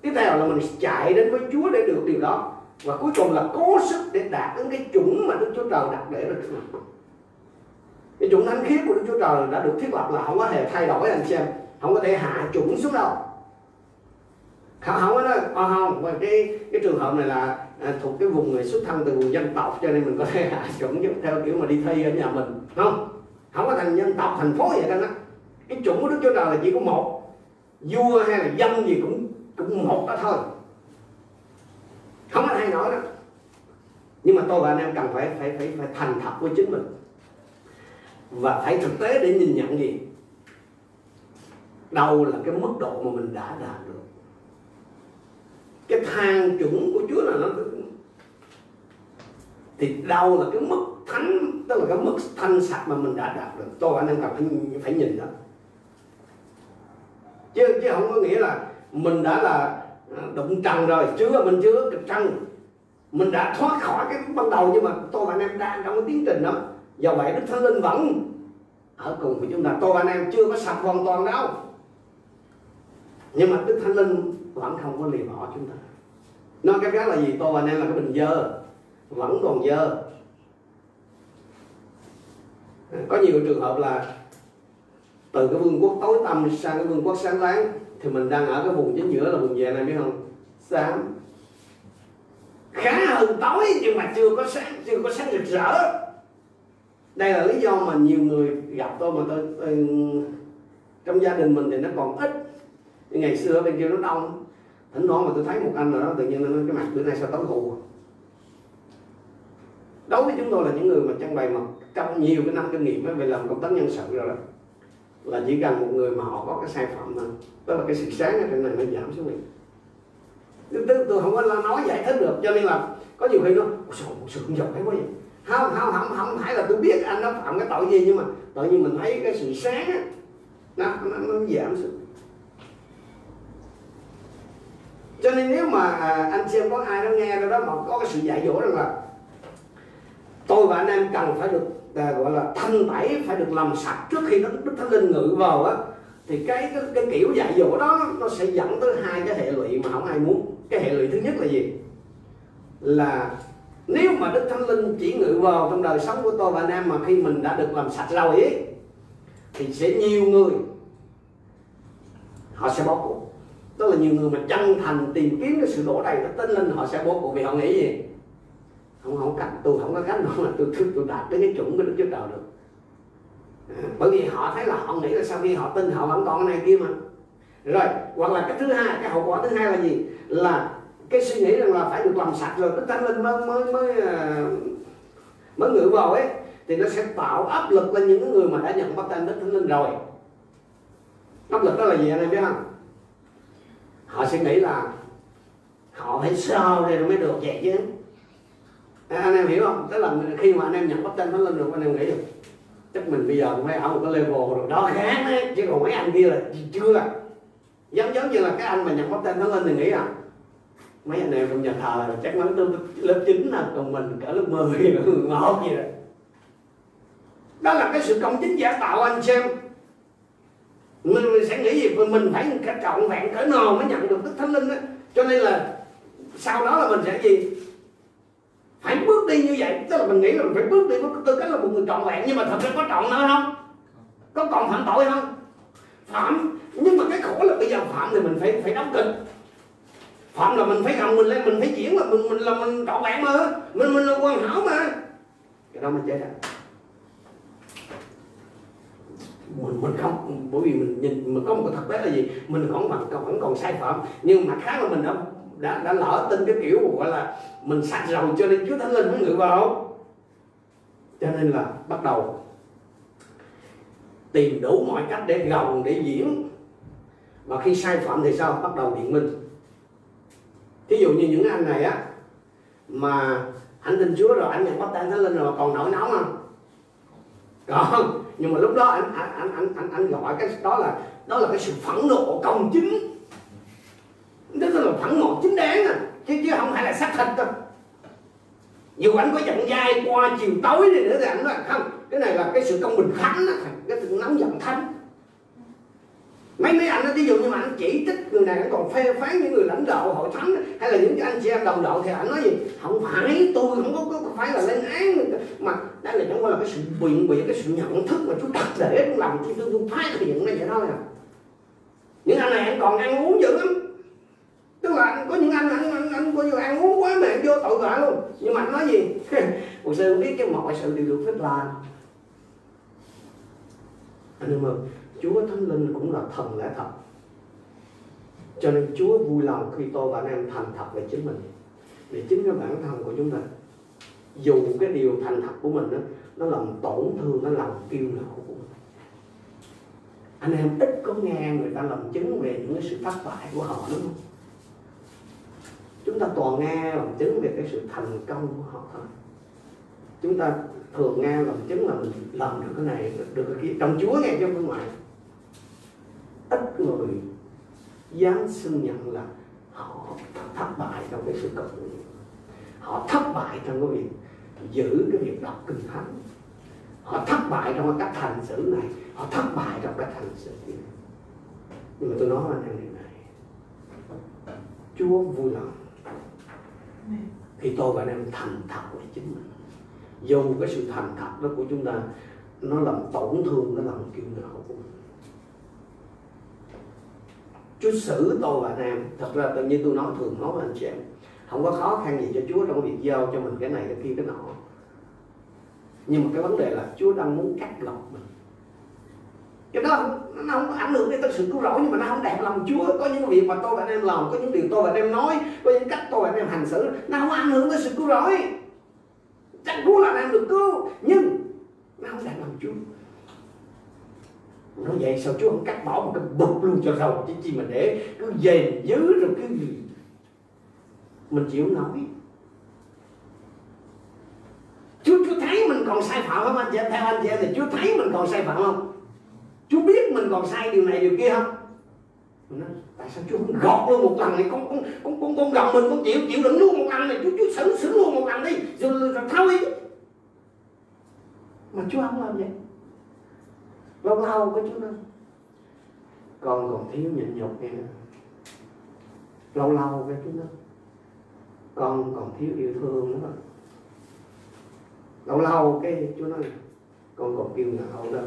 Tiếp theo là mình chạy đến với Chúa để được điều đó. Và cuối cùng là cố sức để đạt đến cái chuẩn mà Đức Chúa Trời đặt để ra trước cái chủng thánh khiết của Đức Chúa Trời đã được thiết lập là không có hề thay đổi anh xem không có thể hạ chủng xuống đâu. Không không có nói à, ờ, không. Và cái cái trường hợp này là à, thuộc cái vùng người xuất thân từ vùng dân tộc cho nên mình có thể hạ chủng theo kiểu mà đi thi ở nhà mình không? Không có thành dân tộc thành phố vậy đâu đó cái chủng của Đức Chúa Trời là chỉ có một. Vua hay là dân gì cũng cũng một đó thôi. Không có thay nói đó. Nhưng mà tôi và anh em cần phải phải phải phải thành thật với chính mình và phải thực tế để nhìn nhận gì? Đâu là cái mức độ mà mình đã đạt được? Cái thang chuẩn của Chúa là nó thì đâu là cái mức thánh, tức là cái mức thanh sạch mà mình đã đạt được? Tôi anh em cần phải phải nhìn đó. Chứ chứ không có nghĩa là mình đã là đụng trần rồi, chưa, mình chưa cực trần. Mình đã thoát khỏi cái ban đầu nhưng mà tôi và anh em đang trong cái tiến trình đó do vậy, đức thánh linh vẫn ở cùng với chúng ta. Tôi và anh em chưa có sạch hoàn toàn đâu. Nhưng mà đức thánh linh vẫn không có lìa bỏ chúng ta. Nói cái khác là gì? Tôi và anh em là cái bình dơ, vẫn còn dơ. Có nhiều trường hợp là từ cái vương quốc tối tăm sang cái vương quốc sáng láng, thì mình đang ở cái vùng chính giữa là vùng về này, biết không? Sáng khá hơn tối, nhưng mà chưa có sáng, chưa có sáng rực rỡ đây là lý do mà nhiều người gặp tôi mà tôi, tôi trong gia đình mình thì nó còn ít. Ngày xưa bên kia nó đông. Thỉnh thoảng mà tôi thấy một anh nào đó tự nhiên nó cái mặt bữa nay sao tối hù à? đối với chúng tôi là những người mà trang bày mà trong nhiều cái năm kinh nghiệm về làm công tác nhân sự rồi đó là chỉ cần một người mà họ có cái sai phạm thôi. Tức là cái sự sáng ở trên này nó giảm xuống đi. Tôi, tôi không có nói giải thích được. Cho nên là có nhiều khi nó sao một sự không giỏi quá vậy không không không không phải là tôi biết anh nó phạm cái tội gì nhưng mà tự nhiên mình thấy cái sự sáng á nó, nó, nó giảm sự cho nên nếu mà à, anh xem có ai nó nghe đó mà có cái sự dạy dỗ rằng là tôi và anh em cần phải được à, gọi là thanh tẩy phải được làm sạch trước khi nó đức thánh linh ngự vào á thì cái, cái cái kiểu dạy dỗ đó nó sẽ dẫn tới hai cái hệ lụy mà không ai muốn. Cái hệ lụy thứ nhất là gì? Là nếu mà đức thánh linh chỉ ngự vào trong đời sống của tôi và anh em mà khi mình đã được làm sạch rồi ấy thì sẽ nhiều người họ sẽ bỏ cuộc. Tức là nhiều người mà chân thành tìm kiếm cái sự đổ đầy đức thánh linh họ sẽ bỏ cuộc vì họ nghĩ gì? Không không cách tôi không có cách nào mà tôi tôi, tôi đạt đến cái chuẩn của đức chúa trời được. À, bởi vì họ thấy là họ nghĩ là sau khi họ tin họ vẫn còn cái này kia mà. Rồi hoặc là cái thứ hai cái hậu quả thứ hai là gì? Là cái suy nghĩ rằng là phải được làm sạch rồi đức thánh linh mới mới mới ờ, mới ngự vào ấy thì nó sẽ tạo áp lực lên những người mà đã nhận bắt tay đức thánh linh rồi. Áp lực đó là gì anh em biết không? Họ sẽ nghĩ là họ phải sao đây mới được vậy chứ. À, anh em hiểu không? Tức là khi mà anh em nhận bắt tay thánh linh được anh em nghĩ được. Chắc mình bây giờ cũng phải ở một cái level rồi đó khác đấy. Chứ còn mấy anh kia là chưa. Giống giống như là cái anh mà nhận bắt tay thánh linh thì nghĩ à mấy anh em trong nhà thờ chắc mắng tới lớp 9 là còn mình cỡ lớp 10 lớp 11 gì đó. Đó là cái sự công chính giả tạo anh xem. Mình, mình sẽ nghĩ gì mình phải cả trọn vẹn cỡ nào mới nhận được đức thánh linh đó cho nên là sau đó là mình sẽ gì? Phải bước đi như vậy. Tức là mình nghĩ là mình phải bước đi với tư cách là một người trọn vẹn. Nhưng mà thật ra có trọn nữa không? Có còn phạm tội không? Phạm. Nhưng mà cái khổ là bây giờ phạm thì mình phải phải đóng kịch phạm là mình phải gồng mình lên mình phải diễn là mình mình là mình trọn vẹn mà. Mình mình là hoàn hảo mà. Cái đó mình chết rồi mình mình không bởi vì mình nhìn mình có một cái thực tế là gì? Mình còn vẫn vẫn còn sai phạm. Nhưng mà khác là mình đã đã, đã lỡ tin cái kiểu gọi là mình sạch rồi cho nên Chúa Thánh Linh mới ngự vào. Cho nên là bắt đầu tìm đủ mọi cách để gồng để diễn. Và khi sai phạm thì sao? Bắt đầu biện minh thí dụ như những anh này á mà anh tin Chúa rồi anh nhận bắt tay Thánh Linh rồi mà còn nổi nóng không? Còn nhưng mà lúc đó anh anh anh anh anh, anh gọi cái đó là đó là cái sự phẫn nộ công chính. Đó là phẫn nộ chính đáng à chứ chứ không phải là xác thịt đâu. Dù anh có giận dai qua chiều tối đi nữa thì anh nói không cái này là cái sự công bình thánh á cái sự nóng giận thánh mấy mấy anh ví dụ như mà anh chỉ trích người này anh còn phê phán những người lãnh đạo hội thánh hay là những anh chị em đồng đội thì anh nói gì? Không phải tôi không có, có, phải là lên án mà đây là chẳng qua là cái sự biện biện cái sự nhận thức mà chúng đặt để trong lòng tôi tôi, tôi phát hiện nó vậy thôi à. Những anh này anh còn ăn uống dữ lắm. Tức là anh có những anh anh anh, anh coi như ăn uống quá mà anh vô tội vạ luôn. Nhưng mà anh nói gì? Hồi xưa biết cái mọi sự đều được phép làm. Anh em ơi Chúa Thánh Linh cũng là thần lẽ thật. Cho nên Chúa vui lòng khi tôi và anh em thành thật về chính mình. Để chính cái bản thân của chúng ta dù cái điều thành thật của mình đó, nó làm tổn thương nó làm kiêu ngạo của mình anh em ít có nghe người ta làm chứng về những cái sự thất bại của họ đúng không? Chúng ta toàn nghe làm chứng về cái sự thành công của họ thôi. Chúng ta thường nghe làm chứng là mình làm được cái này được cái kia. Trong Chúa nghe chứ không ngoài ít người dám xưng nhận là họ thất bại trong cái sự cầu nguyện. Họ thất bại trong cái việc giữ cái việc đọc kinh thánh. Họ thất bại trong cái cách hành xử này. Họ thất bại trong cách hành xử kia. Nhưng mà tôi nói anh em điều này. Chúa vui lòng. Khi tôi và anh em thành thật với chính mình. Dù cái sự thành thật đó của chúng ta nó làm tổn thương nó làm kiêu ngạo của mình Chúa xử tôi và anh em thật ra tự nhiên tôi nói thường nói với anh chị em, không có khó khăn gì cho Chúa trong việc giao cho mình cái này cái kia cái nọ. Nhưng mà cái vấn đề là Chúa đang muốn cắt lọc mình. Cái đó nó không ảnh hưởng đến tới sự cứu rỗi, nhưng mà nó không đẹp lòng Chúa. Có những việc mà tôi và anh em làm, có những điều tôi và anh em nói, có những cách tôi và anh em hành xử, nó không ảnh hưởng tới sự cứu rỗi. Chắc cứu là anh em được cứu, nhưng nó không đẹp lòng Chúa nó vậy sao Chúa không cắt bỏ một cái bụt luôn cho rồi chứ chi mà để cứ dền dứ rồi cứ gì? Mình chịu nói Chúa Chúa thấy mình còn sai phạm không anh chị? Theo anh chị thì Chúa thấy mình còn sai phạm không? Chúa biết mình còn sai điều này điều kia không? Nói, tại sao Chúa không gọt luôn một lần này? Con con con con, con gồng mình con chịu chịu đựng luôn một lần này. Chúa Chúa xử xử luôn một lần đi. Rồi, rồi, rồi thôi. Mà Chúa không làm vậy lâu lâu cái Chúa nói con còn thiếu nhịn nhục nghe lâu lâu cái Chúa nói con còn thiếu yêu thương nữa. Lâu lâu cái chú nói con còn kiêu ngạo đó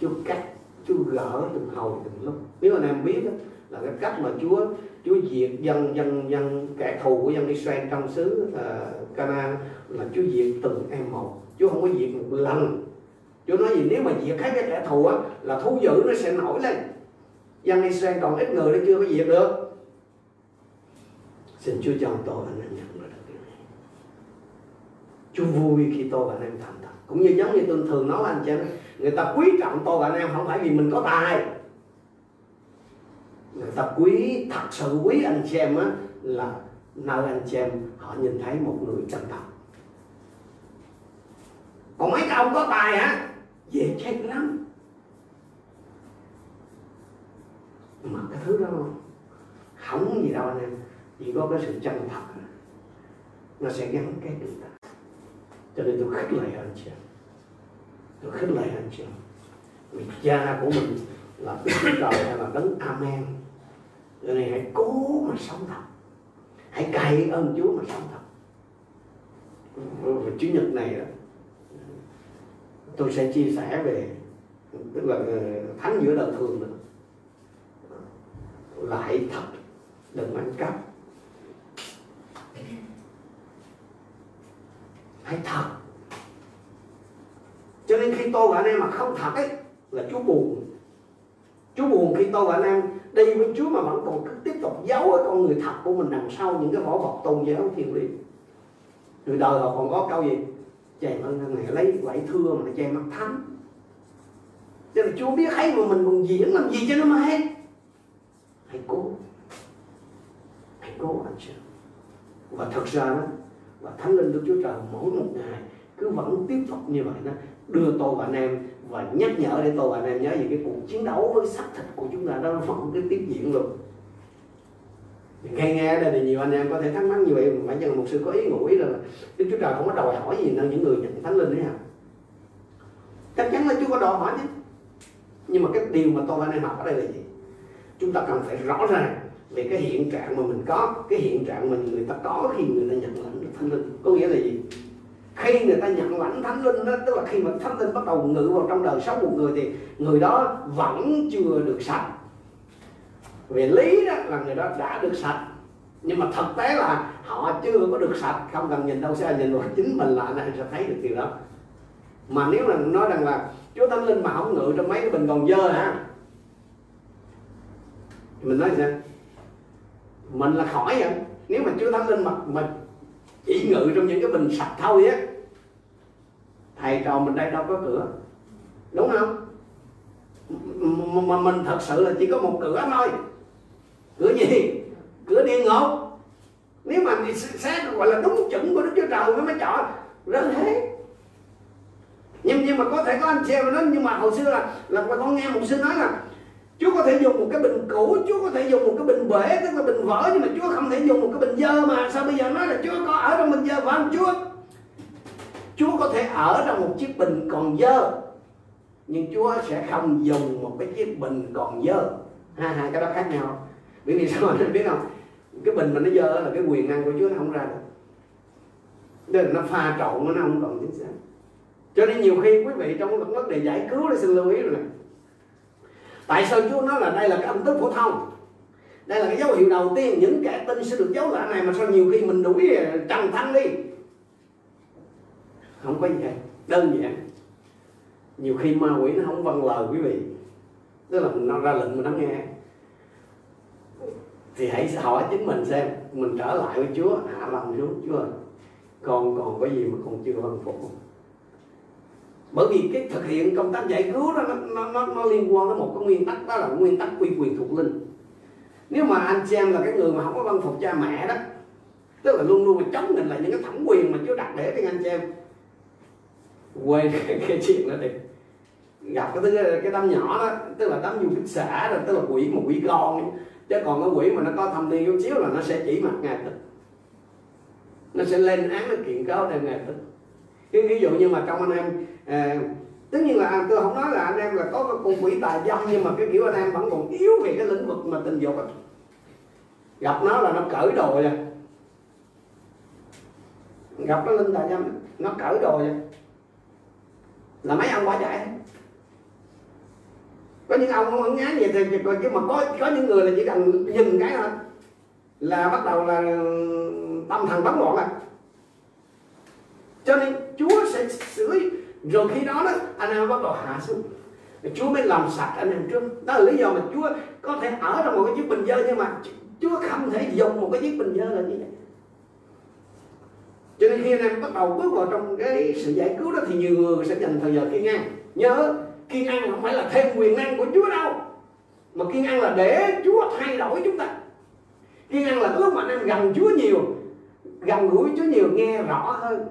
Chúa cắt Chúa gỡ từng hồi từng lúc. Nếu anh em biết đó, là cái cách mà Chúa Chúa diệt dân dân dân kẻ thù của dân Israel trong xứ uh, Canaan là Chúa diệt từng em một. Chúa không có diệt một lần. Chúa nói gì, nếu mà diệt hết cái kẻ thù á, là thú dữ nó sẽ nổi lên. Dân Israel còn ít người nó chưa có diệt được. Xin Chúa cho tôi anh em nhận ra được điều này. Chúa vui khi tôi và anh em thành thật. Cũng như giống như tôi thường nói anh chị em người ta quý trọng tôi và anh em không phải vì mình có tài. Người ta quý, thật sự quý anh chị em á, là nơi anh chị em họ nhìn thấy một người chân thật. Còn mấy cái ông có tài hả? Dễ chết lắm. Mà cái thứ đó không gì đâu anh em, chỉ có cái sự chân thật nó sẽ gắn kết chúng ta. Cho nên tôi khích lệ anh chị tôi khích lệ anh chị vì cha của mình là Đức Chúa Trời hay là đấng Amen. Cho nên hãy cố mà sống thật. Hãy cậy ơn Chúa mà sống thật. Và chủ nhật này đó tôi sẽ chia sẻ về, tức là ờ, thánh giữa đời thường nữa. Là hãy thật, đừng ăn cắp. Hãy thật. Cho nên khi tôi và anh em mà không thật ấy, là Chúa buồn. Chúa buồn khi tôi và anh em đi với Chúa mà vẫn còn cứ tiếp tục giấu ở con người thật của mình đằng sau những cái vỏ bọc tôn giáo thiền liêng. Người đời họ còn có câu gì? Chàng ơn này lấy vải thưa mà che mắt thánh. Cho nên Chúa biết hay mà mình còn diễn làm gì cho nó mà hết hãy cố. Hãy cố anh chị. Và thật ra đó, và thánh linh đức chúa trời mỗi một ngày cứ vẫn tiếp tục như vậy đó, đưa tôi và anh em và nhắc nhở để tôi và anh em nhớ về cái cuộc chiến đấu với xác thịt của chúng ta. Đó vẫn cái tiếp diễn luôn nghe nghe đây thì nhiều anh em có thể thắc mắc như vậy phải chăng một sự có ý ngụ ý là đức chúa trời không có đòi hỏi gì nơi những người nhận thánh linh đấy hả? Chắc chắn là chúa có đòi hỏi chứ. Nhưng mà cái điều mà tôi và anh em học ở đây là gì? Chúng ta cần phải rõ ràng về cái hiện trạng mà mình có, cái hiện trạng mà người ta có khi người ta nhận lãnh được thánh linh. Có nghĩa là gì? Khi người ta nhận lãnh thánh linh đó, tức là khi mà thánh linh bắt đầu ngự vào trong đời sống một người thì người đó vẫn chưa được sạch về lý đó là người đó đã được sạch. Nhưng mà thực tế là họ chưa có được sạch, không cần nhìn đâu xa nhìn vào chính mình là anh sẽ thấy được điều đó. Mà nếu mà nói rằng là chúa thánh linh mà không ngự trong mấy cái bình còn dơ hả? Mình nói sao? Mình là khỏi vậy nếu mà chúa thánh linh mà mà chỉ ngự trong những cái bình sạch thôi á, thầy trò mình đây đâu có cửa. Đúng không? Mà mình thật sự là chỉ có một cửa thôi cửa gì? Cửa địa ngục. Nếu mà mình xét gọi là đúng chuẩn của đức chúa trời mới mới chọn. Rớt hết nhưng nhưng mà có thể có anh chị em nói, nhưng mà hồi xưa là là con nghe một sư nói là Chúa có thể dùng một cái bình cũ, Chúa có thể dùng một cái bình bể, tức là bình vỡ, nhưng mà Chúa không thể dùng một cái bình dơ mà. Sao bây giờ nói là Chúa có ở trong bình dơ phải không Chúa? Chúa có thể ở trong một chiếc bình còn dơ, nhưng Chúa sẽ không dùng một cái chiếc bình còn dơ. Hai hai cái đó khác nhau bởi vì sao? Anh biết không? Cái bình mà nó dơ là cái quyền năng của Chúa nó không ra được. Nên nó pha trộn nó không còn chính xác. Cho nên nhiều khi quý vị trong vấn đề giải cứu thì xin lưu ý rồi này tại sao Chúa nói là đây là cái âm tức phổ thông? Đây là cái dấu hiệu đầu tiên những kẻ tin sẽ được dấu lạ này mà sao nhiều khi mình đuổi ờ, trần thanh đi? Không có gì hết. Đơn giản. Nhiều khi ma quỷ nó không vâng lời quý vị. Tức là nó ra lệnh mà nó nghe thì hãy hỏi chính mình xem mình trở lại với Chúa hạ lòng xuống Chúa con còn có gì mà con chưa vâng phục bởi vì cái thực hiện công tác giải cứu đó nó, nó, nó, nó liên quan đến một cái nguyên tắc đó là nguyên tắc quy quyền thuộc linh. Nếu mà anh xem là cái người mà không có văn phục cha mẹ đó tức là luôn luôn mà chống mình lại những cái thẩm quyền mà Chúa đặt để cho anh xem. Quên cái, cái chuyện đó đi. Gặp cái cái, cái đám nhỏ đó tức là đám du kích xã rồi tức là quỷ một quỷ con chứ còn cái quỷ mà nó có thâm niên chút xíu là nó sẽ chỉ mặt ngài tức nó sẽ lên án nó kiện cáo theo ngài tức cái ví dụ như mà trong anh em à, tất nhiên là à, tôi không nói là anh em là có cái con quỷ tài dâm nhưng mà cái kiểu anh em vẫn còn yếu về cái lĩnh vực mà tình dục ấy. gặp nó là nó cởi đồ rồi gặp nó linh tài dâm nó cởi đồ rồi là mấy ông bỏ chạy có những ông không nhá gì thì nhưng mà có có những người là chỉ cần nhìn cái thôi. Là bắt đầu là tâm thần bắn loạn à cho nên Chúa sẽ xử rồi khi đó đó, anh em bắt đầu hạ xuống. Chúa mới làm sạch anh em trước. Đó là lý do mà Chúa có thể ở trong một cái chiếc bình dơ, nhưng mà Chúa không thể dùng một cái chiếc bình dơ là như vậy. Cho nên khi anh em bắt đầu bước vào trong cái sự giải cứu đó, thì nhiều người sẽ dành thời giờ kia nghe. Nhớ kiên ăn không phải là thêm quyền năng của Chúa đâu mà kiên ăn là để Chúa thay đổi chúng ta. Kiên ăn là lúc mà anh em gần Chúa nhiều gần gũi Chúa nhiều nghe rõ hơn.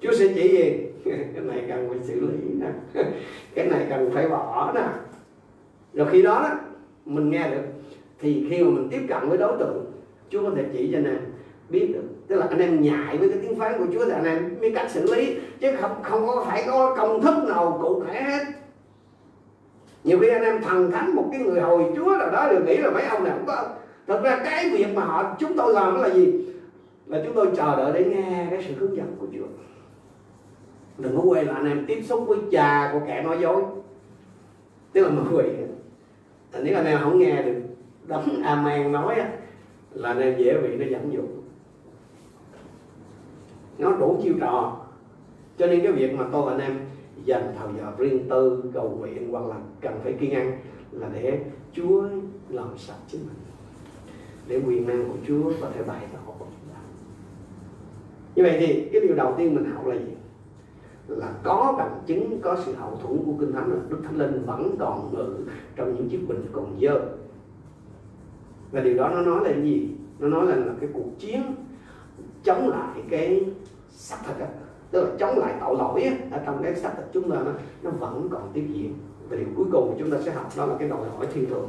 Chúa sẽ chỉ gì cái này cần phải xử lý nè. Cái này cần phải bỏ nè. Rồi khi đó, đó mình nghe được thì khi mà mình tiếp cận với đối tượng Chúa có thể chỉ cho anh em biết được. Tức là anh em nhại với cái tiếng phán của Chúa thì anh em biết cách xử lý. Chứ không không có phải có công thức nào cụ thể hết. Nhiều khi anh em thần thánh một cái người hồi Chúa nào đó đều nghĩ là mấy ông này cũng có. Thật ra cái việc mà họ, chúng tôi làm đó là gì? Là chúng tôi chờ đợi để nghe cái sự hướng dẫn của Chúa. Đừng có quên là anh em tiếp xúc với cha của kẻ nói dối. Tức là ma quỷ nếu anh em không nghe được đấm amen nói là anh em dễ bị nó dẫn dụ nó đủ chiêu trò. Cho nên cái việc mà tôi và anh em dành thời giờ riêng tư cầu nguyện hoặc là cần phải kiên ăn là để Chúa làm sạch chính mình. Để quyền năng của Chúa có thể bày tỏ như vậy thì cái điều đầu tiên mình học là gì? Là có bằng chứng có sự hậu thuẫn của kinh thánh là đức thánh linh vẫn còn ngự trong những chiếc bình còn dơ. Và điều đó nó nói là gì? Nó nói là, là cái cuộc chiến chống lại cái xác thịt đó. tức là chống lại tội lỗi á, ở trong cái xác thịt chúng ta nó, nó vẫn còn tiếp diễn. Và điều cuối cùng mà chúng ta sẽ học đó là cái đòi hỏi thiên thượng.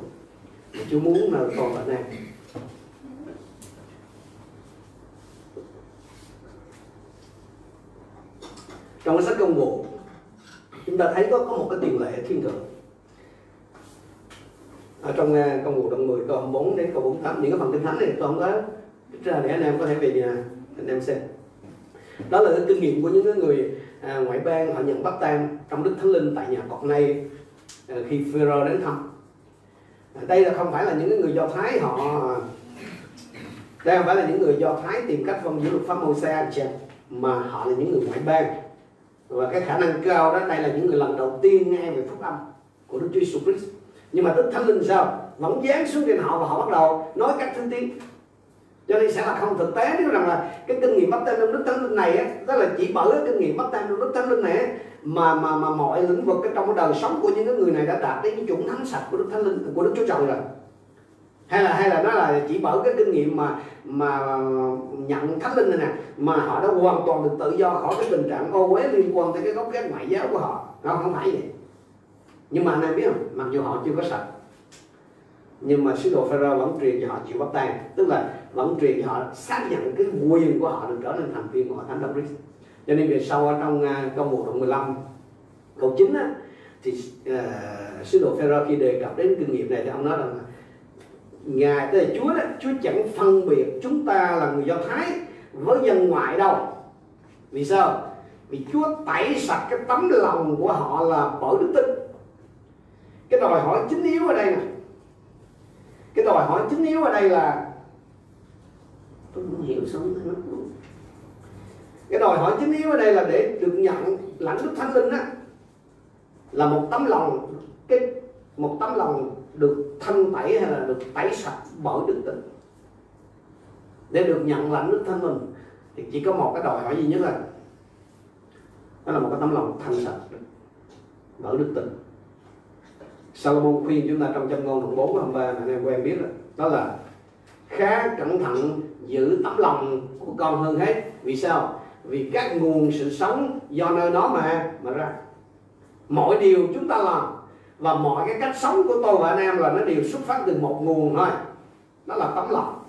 Mà Chúa muốn là con ở đây trong cái sách công vụ chúng ta thấy có có một cái tiền lệ thiên thượng. Ở trong à, công vụ đoạn 10 câu 4 đến câu 48 những cái phần kinh thánh này tôi không có ra để anh em có thể về nhà anh em xem đó là cái kinh nghiệm của những người à, ngoại bang họ nhận bắt tang trong đức thánh linh tại nhà cọt này à, khi Phêrô đến thăm. À, đây là không phải là những người do thái họ đây không phải là những người do thái tìm cách phân giữ luật pháp Môi-se mà họ là những người ngoại bang. Và cái khả năng cao đó đây là những người lần đầu tiên nghe về phúc âm của Đức Chúa Jesus Christ. Nhưng mà Đức Thánh Linh sao? Vẫn dán xuống trên họ và họ bắt đầu nói cách thân tiếng cho nên sẽ là không thực tế. Nếu rằng là cái kinh nghiệm bắt tay trong Đức Thánh Linh này á, đó là chỉ bởi cái kinh nghiệm bắt tay trong Đức Thánh Linh này á, mà mà mà mọi lĩnh vực trong cái đời sống của những cái người này đã đạt đến cái chuẩn thánh sạch của Đức Thánh Linh của Đức Chúa Trời rồi. Hay là hay là nó là chỉ bởi cái kinh nghiệm mà mà nhận thánh linh này nè mà họ đã hoàn toàn được tự do khỏi cái tình trạng ô uế liên quan tới cái gốc gác ngoại giáo của họ. Nó không phải vậy. Nhưng mà anh em biết không? Mặc dù họ chưa có sạch nhưng mà sứ đồ Pharaoh vẫn truyền cho họ chịu bắt tay tức là vẫn truyền cho họ xác nhận cái quyền của họ được trở nên thành viên của thánh Đấng Christ. Cho nên về sau ở trong uh, câu 1 đoạn 15 câu 9 á, thì uh, sứ đồ phêrô khi đề cập đến kinh nghiệm này thì ông nói rằng ngài tức là Chúa đó Chúa chẳng phân biệt chúng ta là người Do Thái với dân ngoại đâu. Vì sao? Vì Chúa tẩy sạch cái tấm lòng của họ là bởi đức tin. Cái đòi hỏi chính yếu ở đây nè. Cái đòi hỏi chính yếu ở đây là tôi không hiểu sao nó cái đòi hỏi chính yếu ở đây là để được nhận lãnh đức thánh linh á, là một tấm lòng, cái một tấm lòng được thanh tẩy hay là được tẩy sạch bởi đức tin. Để được nhận lãnh đức thánh linh, thì chỉ có một cái đòi hỏi duy nhất là đó là một cái tấm lòng thanh sạch bởi đức tin. Salomon khuyên chúng ta trong châm ngôn đoạn 4 hôm ba anh em quen biết rồi. Đó là khá cẩn thận giữ tấm lòng của con hơn hết. Vì sao? Vì các nguồn sự sống do nơi đó mà mà ra. Mọi điều chúng ta làm và mọi cái cách sống của tôi và anh em là nó đều xuất phát từ một nguồn thôi. Đó là tấm lòng.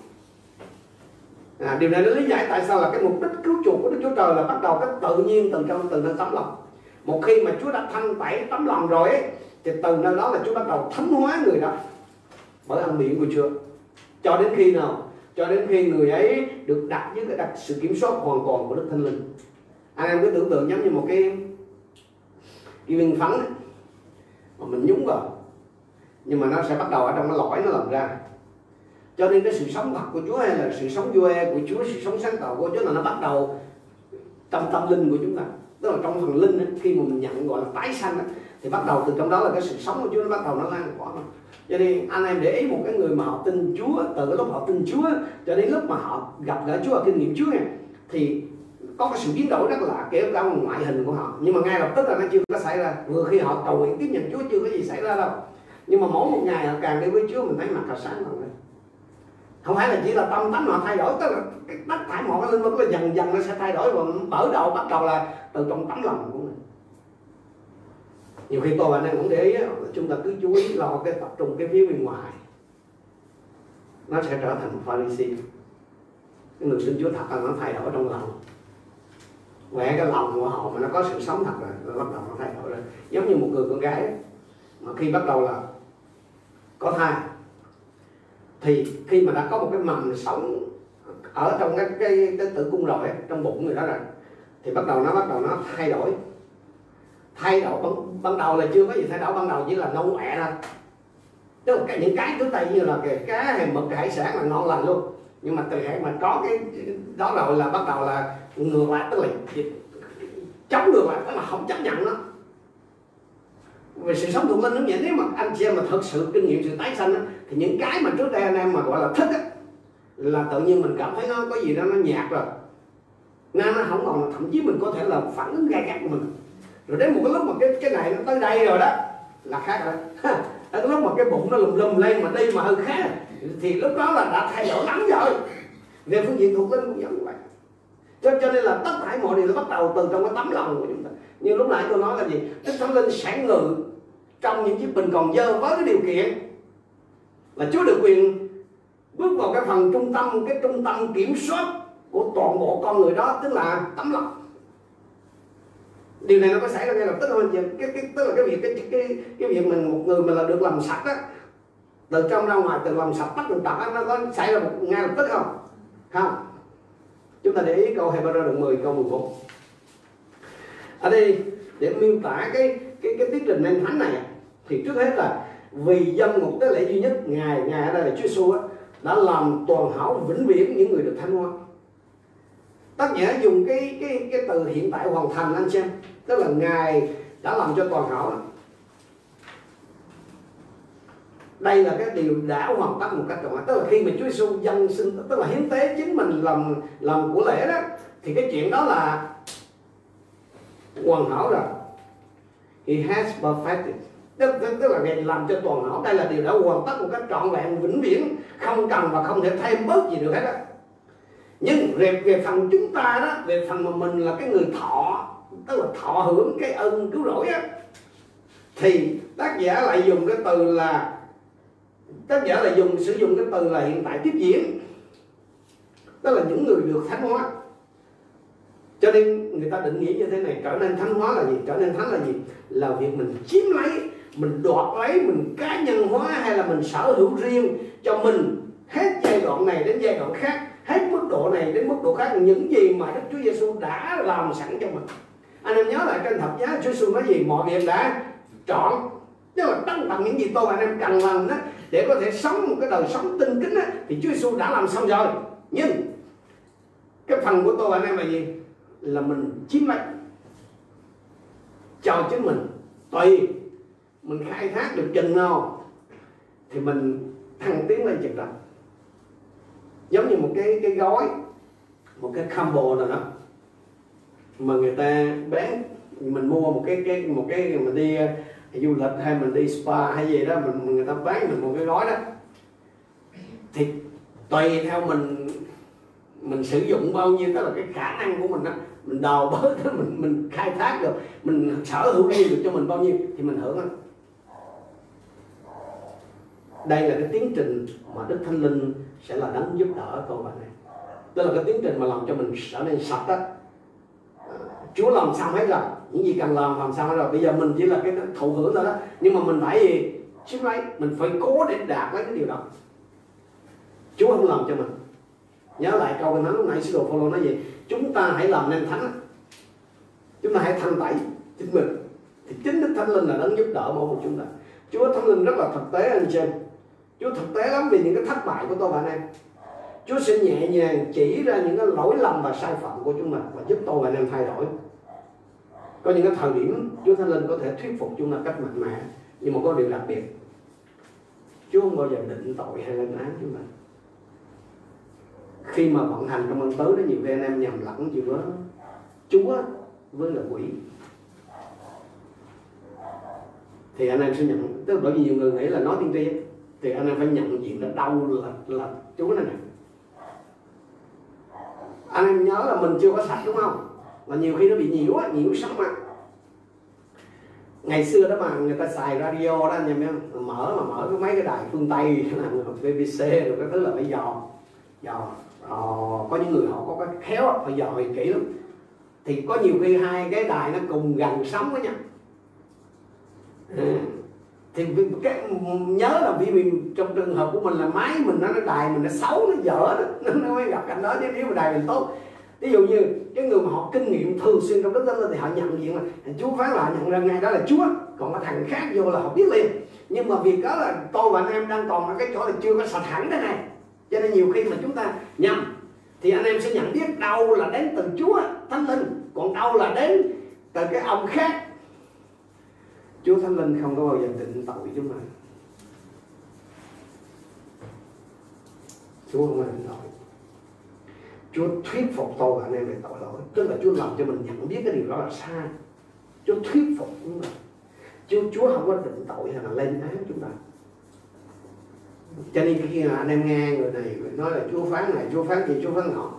À, điều này nó lý giải tại sao là cái mục đích cứu chuộc của Đức Chúa Trời là bắt đầu cách tự nhiên từ trong từ nơi tấm lòng. Một khi mà Chúa đã thanh tẩy tấm lòng rồi ấy, thì từ nơi đó là Chúa bắt đầu thánh hóa người đó bởi ăn miệng của Chúa cho đến khi nào? Cho đến khi người ấy được đặt dưới cái đặt sự kiểm soát hoàn toàn của Đức Thánh Linh. Anh em cứ tưởng tượng giống như một cái cái viên phấn ấy, mà mình nhúng vào. Nhưng mà nó sẽ bắt đầu ở trong cái lõi nó làm ra. Cho nên cái sự sống thật của Chúa hay là sự sống vua e của Chúa sự sống sáng tạo của Chúa là nó bắt đầu trong tâm linh của chúng ta. Tức là trong phần linh ấy, khi mà mình nhận gọi là tái sanh ấy, thì bắt đầu từ trong đó là cái sự sống của Chúa nó bắt đầu nó lan tỏa cho nên anh em để ý một cái người mà họ tin Chúa, từ cái lúc họ tin Chúa cho đến lúc mà họ gặp gỡ Chúa và kinh nghiệm Chúa này thì có cái sự biến đổi rất lạ kể cả ngoại hình của họ. Nhưng mà ngay lập tức là nó chưa có xảy ra. Vừa khi họ cầu nguyện tiếp nhận Chúa, chưa có gì xảy ra đâu. Nhưng mà mỗi một ngày họ càng đi với Chúa, mình thấy mặt họ sáng hơn lên. Không phải là chỉ là tâm tánh họ thay đổi, tức là cái tất cả mọi cái linh vực là dần dần nó sẽ thay đổi và mở đầu bắt đầu là từ trong tấm lòng nhiều khi tôi bạn em cũng để ý chúng ta cứ chú ý lo cái tập trung cái phía bên ngoài. Nó sẽ trở thành Pharisee. Cái người tin Chúa thật là nó thay đổi trong lòng. Quẹ cái lòng của họ mà nó có sự sống thật rồi nó bắt đầu nó thay đổi rồi giống như một người con gái mà khi bắt đầu là có thai thì khi mà đã có một cái mầm sống ở trong cái cái, cái tử cung rồi trong bụng người đó rồi thì bắt đầu nó bắt đầu nó thay đổi thay đổi ban, ban đầu là chưa có gì thay đổi ban đầu chỉ là nâu ẹ thôi. Tức là những cái trước đây như là cái cá hay mực hải sản là ngon lành luôn. Nhưng mà từ hệ mà có cái đó rồi là bắt đầu là ngược lại tức là chống ngược lại tức là không chấp nhận nó. Về sự sống thuộc linh nó vậy nếu mà anh chị em mà thật sự kinh nghiệm sự tái sanh á, thì những cái mà trước đây anh em mà gọi là thích á, là tự nhiên mình cảm thấy nó có gì đó nó nhạt rồi. Nên nó không còn thậm chí mình có thể là phản ứng gai gắt của mình rồi đến một cái lúc mà cái cái này nó tới đây rồi đó là khác rồi. Đến cái lúc mà cái bụng nó lùm lùm lên mà đi mà hơi khác thì lúc đó là đã thay đổi lắm rồi. Về phương diện thuộc linh cũng giống vậy. Cho, cho nên là tất cả mọi điều nó bắt đầu từ trong cái tấm lòng của chúng ta. Như lúc nãy tôi nói là gì? Đức thánh linh sẽ ngự trong những chiếc bình còn dơ với cái điều kiện là chúa được quyền bước vào cái phần trung tâm cái trung tâm kiểm soát của toàn bộ con người đó tức là tấm lòng điều này nó có xảy ra ngay lập tức không anh cái, cái tức là cái việc cái cái cái việc mình một người mà là được làm sạch á từ trong ra ngoài từ làm sạch tất tật á nó có xảy ra một ngay lập tức không? Không chúng ta để ý câu Hebrew đoạn 10 câu 11 ở đây để miêu tả cái cái cái tiết trình nên thánh này thì trước hết là vì dân một cái lễ duy nhất ngài ngài ở đây là Chúa Giêsu đã làm toàn hảo vĩnh viễn những người được thánh hóa tác giả dùng cái cái cái từ hiện tại hoàn thành anh xem. Tức là ngài đã làm cho toàn hảo đây là cái điều đã hoàn tất một cách trọn tức là khi mà Chúa Giêsu dân sinh tức là hiến tế chính mình làm làm của lễ đó thì cái chuyện đó là hoàn hảo rồi. He has perfected. Tức, tức, tức là ngài làm cho toàn hảo đây là điều đã hoàn tất một cách trọn vẹn vĩnh viễn không cần và không thể thêm bớt gì được hết á nhưng về về phần chúng ta đó, về phần mà mình là cái người thọ, tức là thọ hưởng cái ân cứu rỗi á, thì tác giả lại dùng cái từ là, tác giả lại dùng, sử dụng cái từ là hiện tại tiếp diễn. Tức là những người được thánh hóa. Cho nên người ta định nghĩa như thế này, trở nên thánh hóa là gì? Trở nên thánh là gì? Là việc mình chiếm lấy, mình đoạt lấy, mình cá nhân hóa, hay là mình sở hữu riêng cho mình hết giai đoạn này đến giai đoạn khác hết mức độ này đến mức độ khác. Những gì mà Đức Chúa Giêsu đã làm sẵn cho mình. Anh em nhớ lại trên thập giá Chúa Giêsu nói gì? Mọi việc đã chọn nhưng mà tăng bằng những gì tôi anh em cần làm đó để có thể sống một cái đời sống tinh kính đó, thì Chúa Giêsu đã làm xong rồi. Nhưng cái phần của tôi anh em là gì? Là mình chiếm lấy. Cho chính mình. Tùy. Mình khai thác được chừng nào thì mình thăng tiến lên chừng đó giống như một cái cái gói, một cái combo nào đó mà người ta bán, mình mua một cái cái, một cái mình đi à, du lịch hay mình đi spa hay gì đó, mình, người ta bán mình một cái gói đó thì tùy theo mình mình sử dụng bao nhiêu đó là cái khả năng của mình đó mình đào bới đó mình mình khai thác được, mình sở hữu riêng được cho mình bao nhiêu, thì mình hưởng đó đây là cái tiến trình mà đức thánh linh sẽ là đấng giúp đỡ con bạn này. Đó là cái tiến trình mà làm cho mình trở nên sạch đó. À, Chúa làm xong hết rồi những gì cần làm làm xong hết rồi bây giờ mình chỉ là cái thụ hưởng thôi đó. Nhưng mà mình phải gì? Chứ lấy mình phải cố để đạt lấy cái điều đó. Chúa không làm cho mình. Nhớ lại câu kinh thánh lúc nãy sứ đồ Phaolô nói gì? Chúng ta hãy làm nên thánh chúng ta hãy thanh tẩy chính mình. Thì chính đức thánh linh là đấng giúp đỡ mỗi một chúng ta. Chúa thánh linh rất là thực tế anh chị em. Chúa thực tế lắm vì những cái thất bại của tôi và anh em. Chúa sẽ nhẹ nhàng chỉ ra những cái lỗi lầm và sai phạm của chúng mình và giúp tôi và anh em thay đổi. Có những cái thời điểm Chúa Thánh Linh có thể thuyết phục chúng ta cách mạnh mẽ, nhưng mà có điều đặc biệt, Chúa không bao giờ định tội hay lên án chúng mình. khi mà vận hành trong ơn tứ đó, nhiều khi anh em nhầm lẫn giữa chúa với là quỷ. Thì anh em sẽ nhận, tức là bởi vì nhiều người nghĩ là nói tiên tri thì anh em phải nhận diện là đâu là là chúa này này anh em nhớ là mình chưa có sạch đúng không? Là nhiều khi nó bị nhiễu á nhiễu sóng á ngày xưa đó mà người ta xài radio đó anh em không? Mở mà mở cái mấy cái đài phương tây là BBC rồi cái thứ là phải dò dò. Ờ, có những người họ có cái khéo họ dò thì kỹ lắm. Thì có nhiều khi hai cái đài nó cùng gần sóng với nhau à, thì cái nhớ là vì mình trong trường hợp của mình là máy mình nó, nó đài mình nó xấu nó dở nó, nó mới gặp cảnh đó chứ nếu mà đài mình tốt. Ví dụ như cái người mà họ kinh nghiệm thường xuyên trong đức tin thì họ nhận diện là chúa phán là nhận ra ngay đó là chúa. Còn cái thằng khác vô là họ biết liền. Nhưng mà việc đó là tôi và anh em đang còn ở cái chỗ là chưa có sạch hẳn thế này. Cho nên nhiều khi mà chúng ta nhầm thì anh em sẽ nhận biết đâu là đến từ chúa thánh linh còn đâu là đến từ cái ông khác. Chúa Thánh Linh không có bao giờ định tội chúng ta Chúa không có định tội. Chúa thuyết phục tôi và anh em về tội lỗi. Tức là Chúa làm cho mình nhận biết cái điều đó là sai. Chúa thuyết phục chúng ta Chúa, Chúa không có định tội hay là lên án chúng ta. Cho nên khi mà anh em nghe người này nói là Chúa phán này, Chúa phán gì, Chúa phán nọ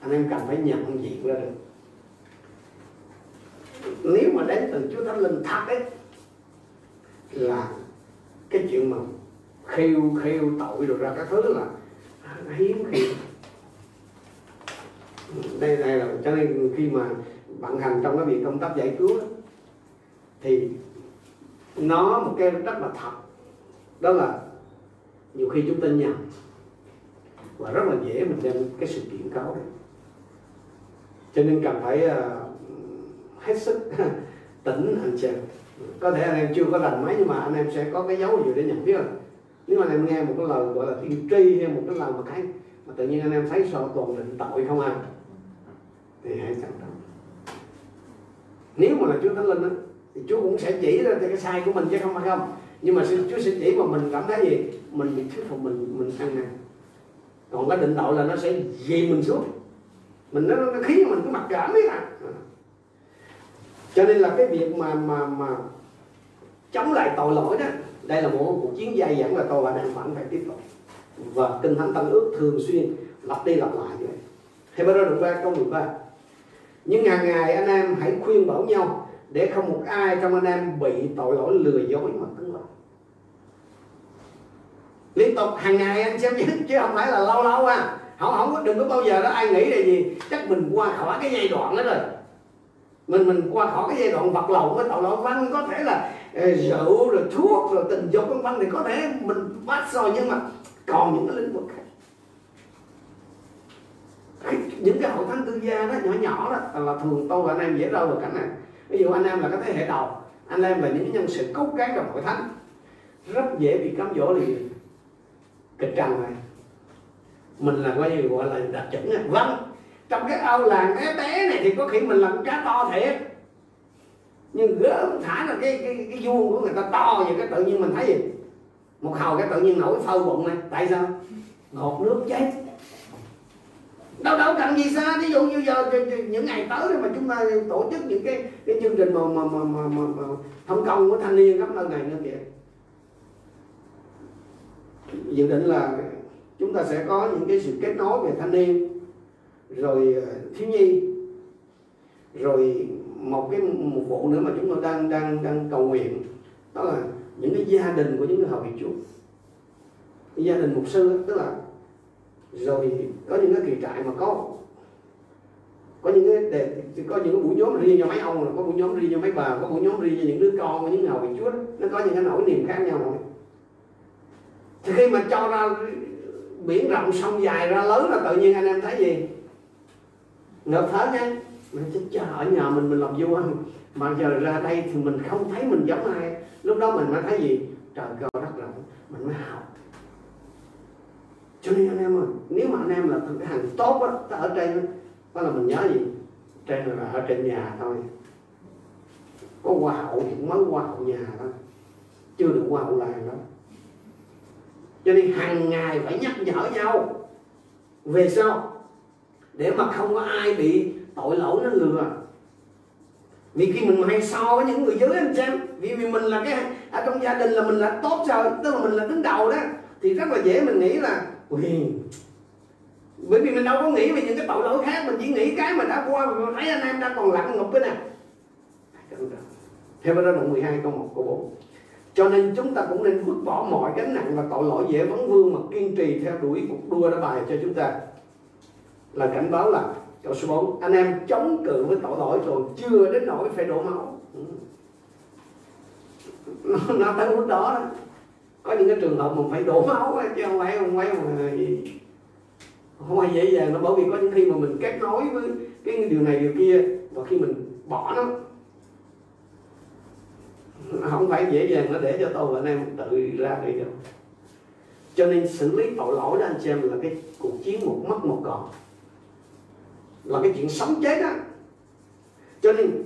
Anh em cần phải nhận diện ra được. Nếu mà đến từ Chúa Thánh Linh thật ấy là cái chuyện mà khêu khêu tội được ra các thứ là hiếm khi. Đây đây là cho nên khi mà vận hành trong cái việc công tác giải cứu thì nó một cái rất là thật. Đó là nhiều khi chúng ta nhầm và rất là dễ mình đem cái sự kiện cáo. Đấy cho nên cần phải uh, hết sức tỉnh anh chị có thể anh em chưa có rành mấy nhưng mà anh em sẽ có cái dấu gì để nhận biết rồi nếu mà anh em nghe một cái lời gọi là tiên tri hay một cái lời mà cái mà tự nhiên anh em thấy sợ toàn định tội không à thì hãy cẩn trọng nếu mà là Chúa Thánh Linh đó, thì Chúa cũng sẽ chỉ ra cái sai của mình chứ không phải không? Nhưng mà Chúa sẽ chỉ mà mình cảm thấy gì? Mình bị thuyết phục mình mình ăn năn. Còn cái định tội là nó sẽ dì mình xuống. Mình nó, nó khiến mình cái mặc cảm ấy à cho nên là cái việc mà mà mà chống lại tội lỗi đó, đây là một cuộc chiến dài dẳng là tôi và đang vẫn phải tiếp tục. Và kinh thánh tăng ước thường xuyên lặp đi lặp lại như vậy. Hebrew đoạn 3 câu 13 nhưng hàng ngày anh em hãy khuyên bảo nhau để không một ai trong anh em bị tội lỗi lừa dối mà cứng lòng liên tục hàng ngày anh xem chứ không phải là lâu lâu à. Không không đừng có bao giờ đó ai nghĩ là gì. Chắc mình qua khỏi cái giai đoạn đó rồi mình mình qua khỏi cái giai đoạn vật lộn với tội lỗi văn, có thể là ờ, rượu rồi thuốc rồi tình dục vân vân thì có thể mình bắt rồi nhưng mà còn những cái lĩnh vực khác. Những cái hội thánh tư gia đó nhỏ nhỏ đó, là thường tôi và anh em dễ rơi vào cảnh này. Ví dụ anh em là cái thế hệ đầu, anh em là những nhân sự cốt cán trong hội thánh, rất dễ bị cám dỗ liền. Kịch trần này, mình là coi như gọi là đặc chuẩn vâng trong cái ao làng bé bé này thì có khi mình làm cá to thiệt. Nhưng gỡ thả là cái cái cái vuông của người ta to vậy cái tự nhiên mình thấy gì? Một hầu cái tự nhiên nổi phâu bụng này tại sao? Ngọt nước chết đâu đâu cần gì xa ví dụ như giờ những ngày tới mà chúng ta tổ chức những cái cái chương trình mà mà mà mà, mà, mà thông công của thanh niên khắp nơi này nữa kìa. Dự định là chúng ta sẽ có những cái sự kết nối về thanh niên rồi ờ, thiếu nhi. Rồi một cái một vụ nữa mà chúng tôi đang đang đang cầu nguyện đó là những cái gia đình của những người hầu viện Chúa. Gia đình mục sư tức là rồi có những cái kỳ trại mà có có những cái để, có những cái buổi nhóm riêng cho mấy ông có buổi nhóm riêng cho mấy bà có buổi nhóm riêng cho những đứa con của những người hầu viện Chúa đó. nó có những cái nỗi niềm khác nhau rồi. Thì khi mà cho ra biển rộng sông dài ra lớn là tự nhiên anh em thấy gì? Nộp thở nha mình chết chờ ở nhà mình mình làm vua mà giờ ra đây thì mình không thấy mình giống ai. Lúc đó mình mới thấy gì? Trời cao đất rộng mình mới học. Cho nên anh em ơi, nếu mà anh em là cái hàng tốt á, ta ở trên đó là mình nhớ gì? Trên là ở trên nhà thôi. Có hoa hậu thì mới hoa hậu nhà thôi. Chưa được hoa hậu làng đó cho nên hàng ngày phải nhắc nhở nhau. Về sau để mà không có ai bị tội lỗi nó lừa. Vì khi mình hay so với những người dưới anh xem vì vì mình là cái, ở trong gia đình là mình là tốt rồi, tức là mình là đứng đầu đó, thì rất là dễ mình nghĩ là, ui, bởi vì mình đâu có nghĩ về những cái tội lỗi khác, mình chỉ nghĩ cái mà đã qua mình thấy anh em đang còn lặng ngục cái nè theo đó đoạn 12 câu 1 câu 4 cho nên chúng ta cũng nên vứt bỏ mọi gánh nặng và tội lỗi dễ vấn vương mà kiên trì theo đuổi cuộc đua đã bài cho chúng ta là cảnh báo là câu số 4 anh em chống cự với tội lỗi rồi chưa đến nỗi phải đổ máu. Ừ. Nó, nó tới lúc đó, đó. Có những cái trường hợp mình phải đổ máu chứ không phải không phải mà không phải dễ dàng nó bởi vì có những khi mà mình kết nối với cái điều này điều kia và khi mình bỏ nó không phải dễ dàng nó để cho tôi và anh em tự ra đi đâu cho nên xử lý tội lỗi đó anh chị em là cái cuộc chiến một mất một còn là cái chuyện sống chết đó cho nên,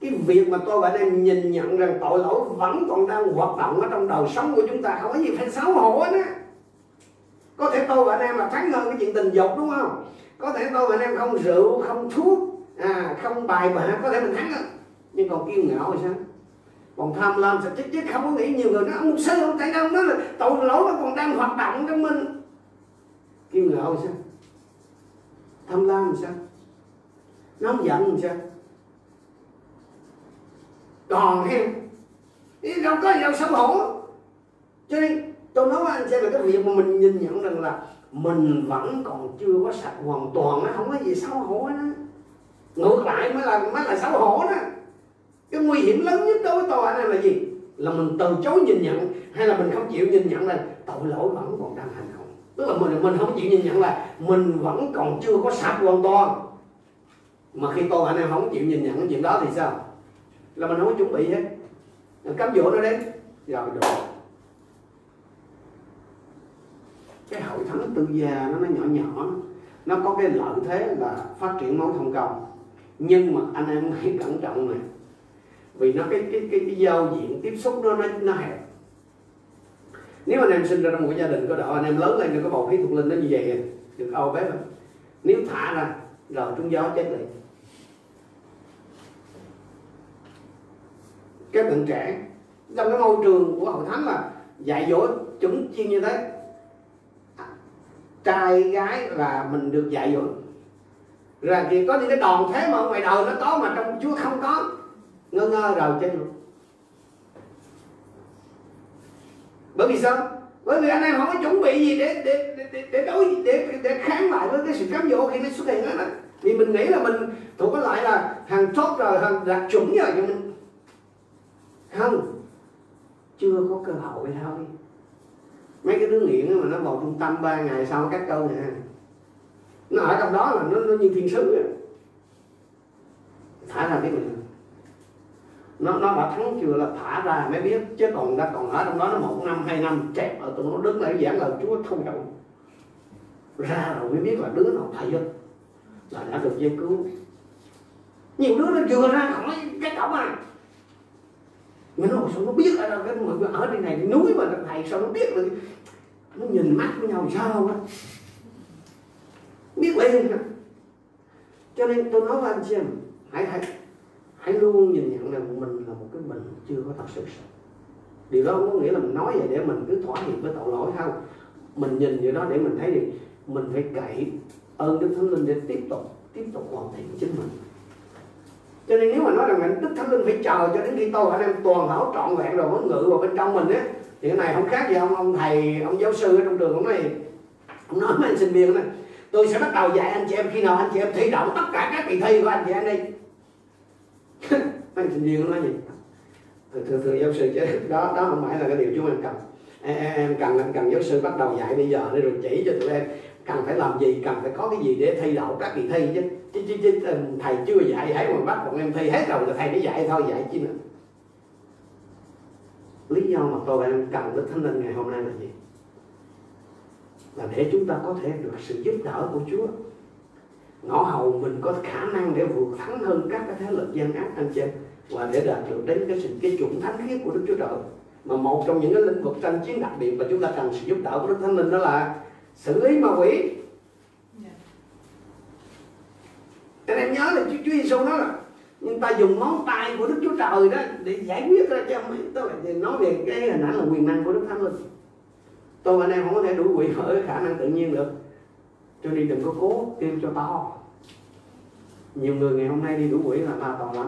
cái việc mà tôi và anh em nhìn nhận rằng tội lỗi vẫn còn đang hoạt động ở trong đời sống của chúng ta, không có gì phải xấu hổ hết á. Có thể tôi và anh em là thắng hơn cái chuyện tình dục, đúng không? Có thể tôi và anh em không rượu, không thuốc à không bài bạc có thể mình thắng hơn nhưng còn kiêu ngạo thì sao? Còn tham lam sẽ chết chứ không có nghĩ nhiều người nó ông sư, ông tại đâu nó là tội lỗi nó còn đang hoạt động trong mình. Kiêu ngạo thì sao? Tham lam làm sao? Nóng giận làm sao? Còn hen đâu có gì đâu, xấu hổ. Cho nên tôi nói với anh xem là cái việc mà mình nhìn nhận rằng là mình vẫn còn chưa có sạch hoàn toàn nó không có gì xấu hổ đó ngược lại mới là mới là xấu hổ đó. Cái nguy hiểm lớn nhất đối với tôi này là gì? Là mình từ chối nhìn nhận, hay là mình không chịu nhìn nhận là tội lỗi vẫn còn đang hành tức là mình mình không chịu nhìn nhận là mình vẫn còn chưa có sạch hoàn toàn. Mà khi tôi anh em không chịu nhìn nhận cái chuyện đó thì sao? Là mình không có chuẩn bị hết. Cám dỗ nó đến. Rồi được. Cái hội thánh tư gia nó nó nhỏ nhỏ. Nó có cái lợi thế là phát triển mối thông công. Nhưng mà anh em hãy cẩn trọng này. Vì nó cái cái cái, cái giao diện tiếp xúc nó nó, nó hẹp nếu anh em sinh ra trong một gia đình có đạo anh em lớn lên được có bầu khí thuộc linh, nó như vậy được âu bé rồi nếu thả ra, rồi trúng gió chết liền. Các bạn trẻ, trong cái môi trường của hội thánh là dạy dỗ chuẩn chiên như thế. Trai, gái là mình được dạy dỗ. Rồi thì có những cái đòn thế mà ngoài đời nó có mà trong chúa không có. Ngơ ngơ rồi trên luôn. Bởi vì sao? Bởi vì anh em không có chuẩn bị gì để để để để đối để để kháng lại với cái sự cám dỗ khi nó xuất hiện đó. Vì mình nghĩ là mình thuộc cái lại là hàng tốt rồi hàng đạt chuẩn rồi nhưng mình không. Chưa có cơ hội thôi. Mấy cái đứa nghiện mà nó vào trung tâm ba ngày sau các câu nè. Nó ở trong đó là nó, nó như thiên sứ thả ra biết mình nó nó đã thắng chưa là thả ra mới biết, chứ còn đã còn ở trong đó nó một năm, hai năm chẹp ở tụi nó đứng lại giảng lời Chúa không hiểu ra rồi mới biết là đứa nào thầy hơn là đã được gieo cứu. Nhiều đứa nó vừa ra khỏi cái cổng à mà nó sao nó biết ở đâu, cái người ở đây này núi mà thầy sao nó biết được? Nó nhìn mắt với nhau sao á? Biết liền cho nên tôi nói với anh chị em, hãy hãy hãy luôn nhìn nhận rằng mình là một cái mình chưa có thật sự. Sạch điều đó không có nghĩa là mình nói vậy để mình cứ thỏa hiệp với tội lỗi không? Mình nhìn vậy đó để mình thấy gì? mình phải cậy ơn đức thánh linh để tiếp tục tiếp tục hoàn thiện chính mình. Cho nên nếu mà nói rằng đức thánh linh phải chờ cho đến khi tôi anh em toàn hảo trọn vẹn rồi mới ngự vào bên trong mình á, thì cái này không khác gì ông ông thầy, ông giáo sư ở trong trường ông này. Ông nói với anh sinh viên này tôi sẽ bắt đầu dạy anh chị em khi nào anh chị em thi đậu tất cả các kỳ thi của anh chị em đi anh sinh viên nói gì? Thường thường giáo sư chứ. Đó đó không phải là cái điều chúng em cần. Em, em cần em cần giáo sư bắt đầu dạy bây giờ để rồi chỉ cho tụi em cần phải làm gì cần phải có cái gì để thi đậu các kỳ thi chứ. Chứ, chứ, chứ thầy chưa dạy hãy mà bắt bọn em thi hết rồi là thầy mới dạy thôi dạy chi nữa. Lý do mà tôi em cần đức thánh linh ngày hôm nay là gì? Là để chúng ta có thể được sự giúp đỡ của Chúa ngõ hầu mình có khả năng để vượt thắng hơn các cái thế lực gian ác anh chị và để đạt được đến cái sự cái chuẩn thánh khiết của Đức Chúa Trời. Mà một trong những cái lĩnh vực tranh chiến đặc biệt mà chúng ta cần sự giúp đỡ của Đức Thánh Linh đó là xử lý ma quỷ. Dạ. Anh em nhớ là Chúa, Chúa Giêsu nói là nhưng ta dùng ngón tay của Đức Chúa Trời đó để giải quyết ra cho mấy tôi là nói về cái hình ảnh là quyền năng của Đức Thánh Linh. Tôi và anh em không có thể đuổi quỷ với khả năng tự nhiên được cho nên đừng có cố tiêm cho to nhiều người ngày hôm nay đi đủ quỷ là ta to lắm.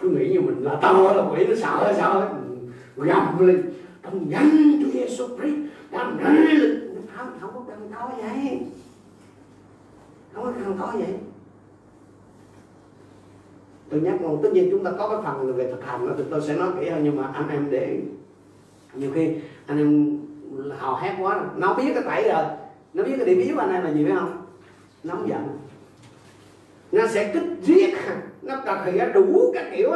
Cứ nghĩ như mình là to là quỷ, nó sợ sợ. Gầm lên. Trong danh Chúa Giêsu Christ làm lên không không có cần to vậy. Không có cần to vậy. Tôi nhắc một tất nhiên chúng ta có cái phần về thực hành đó, thì tôi sẽ nói kỹ hơn, nhưng mà anh em để nhiều khi anh em hào hét quá, nó biết cái tẩy rồi nó biết cái điểm yếu anh em là gì biết không? Nóng giận. Nó sẽ kích giết. Nó thực hiện đủ các kiểu.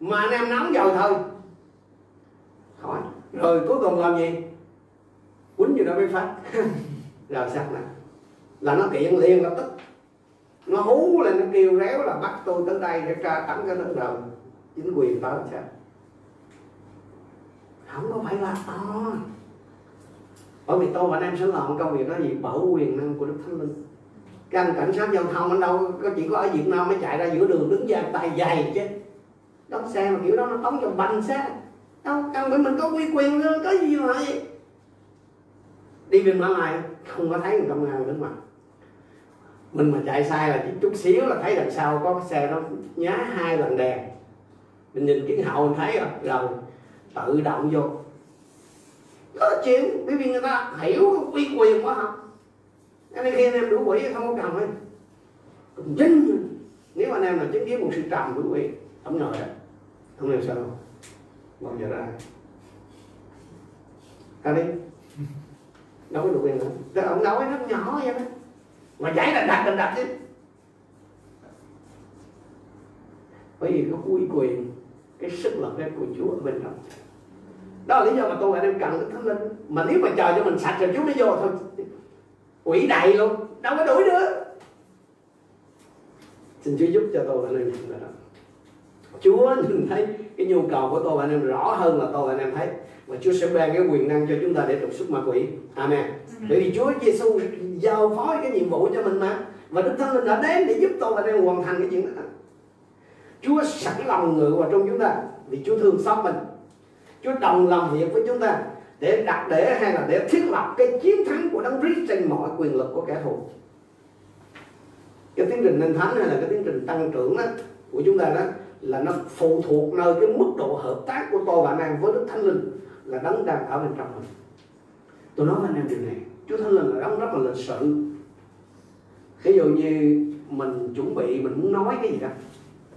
Mà anh em nóng vào thôi. Khỏi. Rồi cuối cùng làm gì? Quýnh như nó mới phát. Rồi sắc này là nó kiện liền lập tức. Nó hú lên, nó kêu réo là bắt tôi tới đây để tra tấn cái nước rồi chính quyền tới sao không có phải là to bởi vì tôi và anh em sẽ làm công việc đó gì? Bảo quyền năng của đức thánh linh. Các anh cảnh sát giao thông anh đâu có chỉ có ở việt nam mới chạy ra giữa đường đứng dài tay dày chứ. Đón xe mà kiểu đó nó tống cho banh xe. Đâu cần phải mình có quy quyền có gì mà vậy? Đi bên mã lai, không có thấy người công an đứng mặt. Mình mà chạy sai là chỉ chút xíu là thấy đằng sau có cái xe nó nhá hai lần đèn. Mình nhìn kiến hậu mình thấy rồi rồi tự động vô nó chịu bởi vì người ta hiểu quy quyền quá học nên khi anh em đủ quỷ không có cần ấy cũng chính nếu anh em là chứng kiến một sự trầm đủ quỷ, không ngờ đó. Không hiểu sao. Bao giờ ra? Ra đi. Đâu có đủ quyền nữa. Cái ông nói nó nhỏ vậy đó. Mà giải là đặt là đặt chứ. Bởi vì cái quy quyền, cái sức lực đấy của Chúa ở bên trong đó là lý do mà tôi anh em cần cái thánh linh. Mà nếu mà chờ cho mình sạch rồi Chúa mới vô thôi. Quỷ đầy luôn đâu có đuổi nữa xin Chúa giúp cho tôi anh em nhận ra đó. Chúa nhìn thấy cái nhu cầu của tôi anh em rõ hơn là tôi anh em thấy. Và Chúa sẽ ban cái quyền năng cho chúng ta để trục xuất ma quỷ. Amen. Bởi vì Chúa Giêsu giao phó cái nhiệm vụ cho mình mà. Và Đức Thánh Linh đã đến để giúp tôi anh em hoàn thành cái chuyện đó. Chúa sẵn lòng ngự vào trong chúng ta vì Chúa thương xót mình Chúa đồng làm việc với chúng ta để đặt để hay là để thiết lập cái chiến thắng của đấng Christ trên mọi quyền lực của kẻ thù. Cái tiến trình nên thánh hay là cái tiến trình tăng trưởng đó, của chúng ta đó là nó phụ thuộc nơi cái mức độ hợp tác của tôi và anh em với Đức Thánh Linh là đấng đang ở bên trong mình. Tôi nói với anh em điều này Chúa Thánh Linh là đấng rất là lịch sự. Ví dụ như mình chuẩn bị mình muốn nói cái gì đó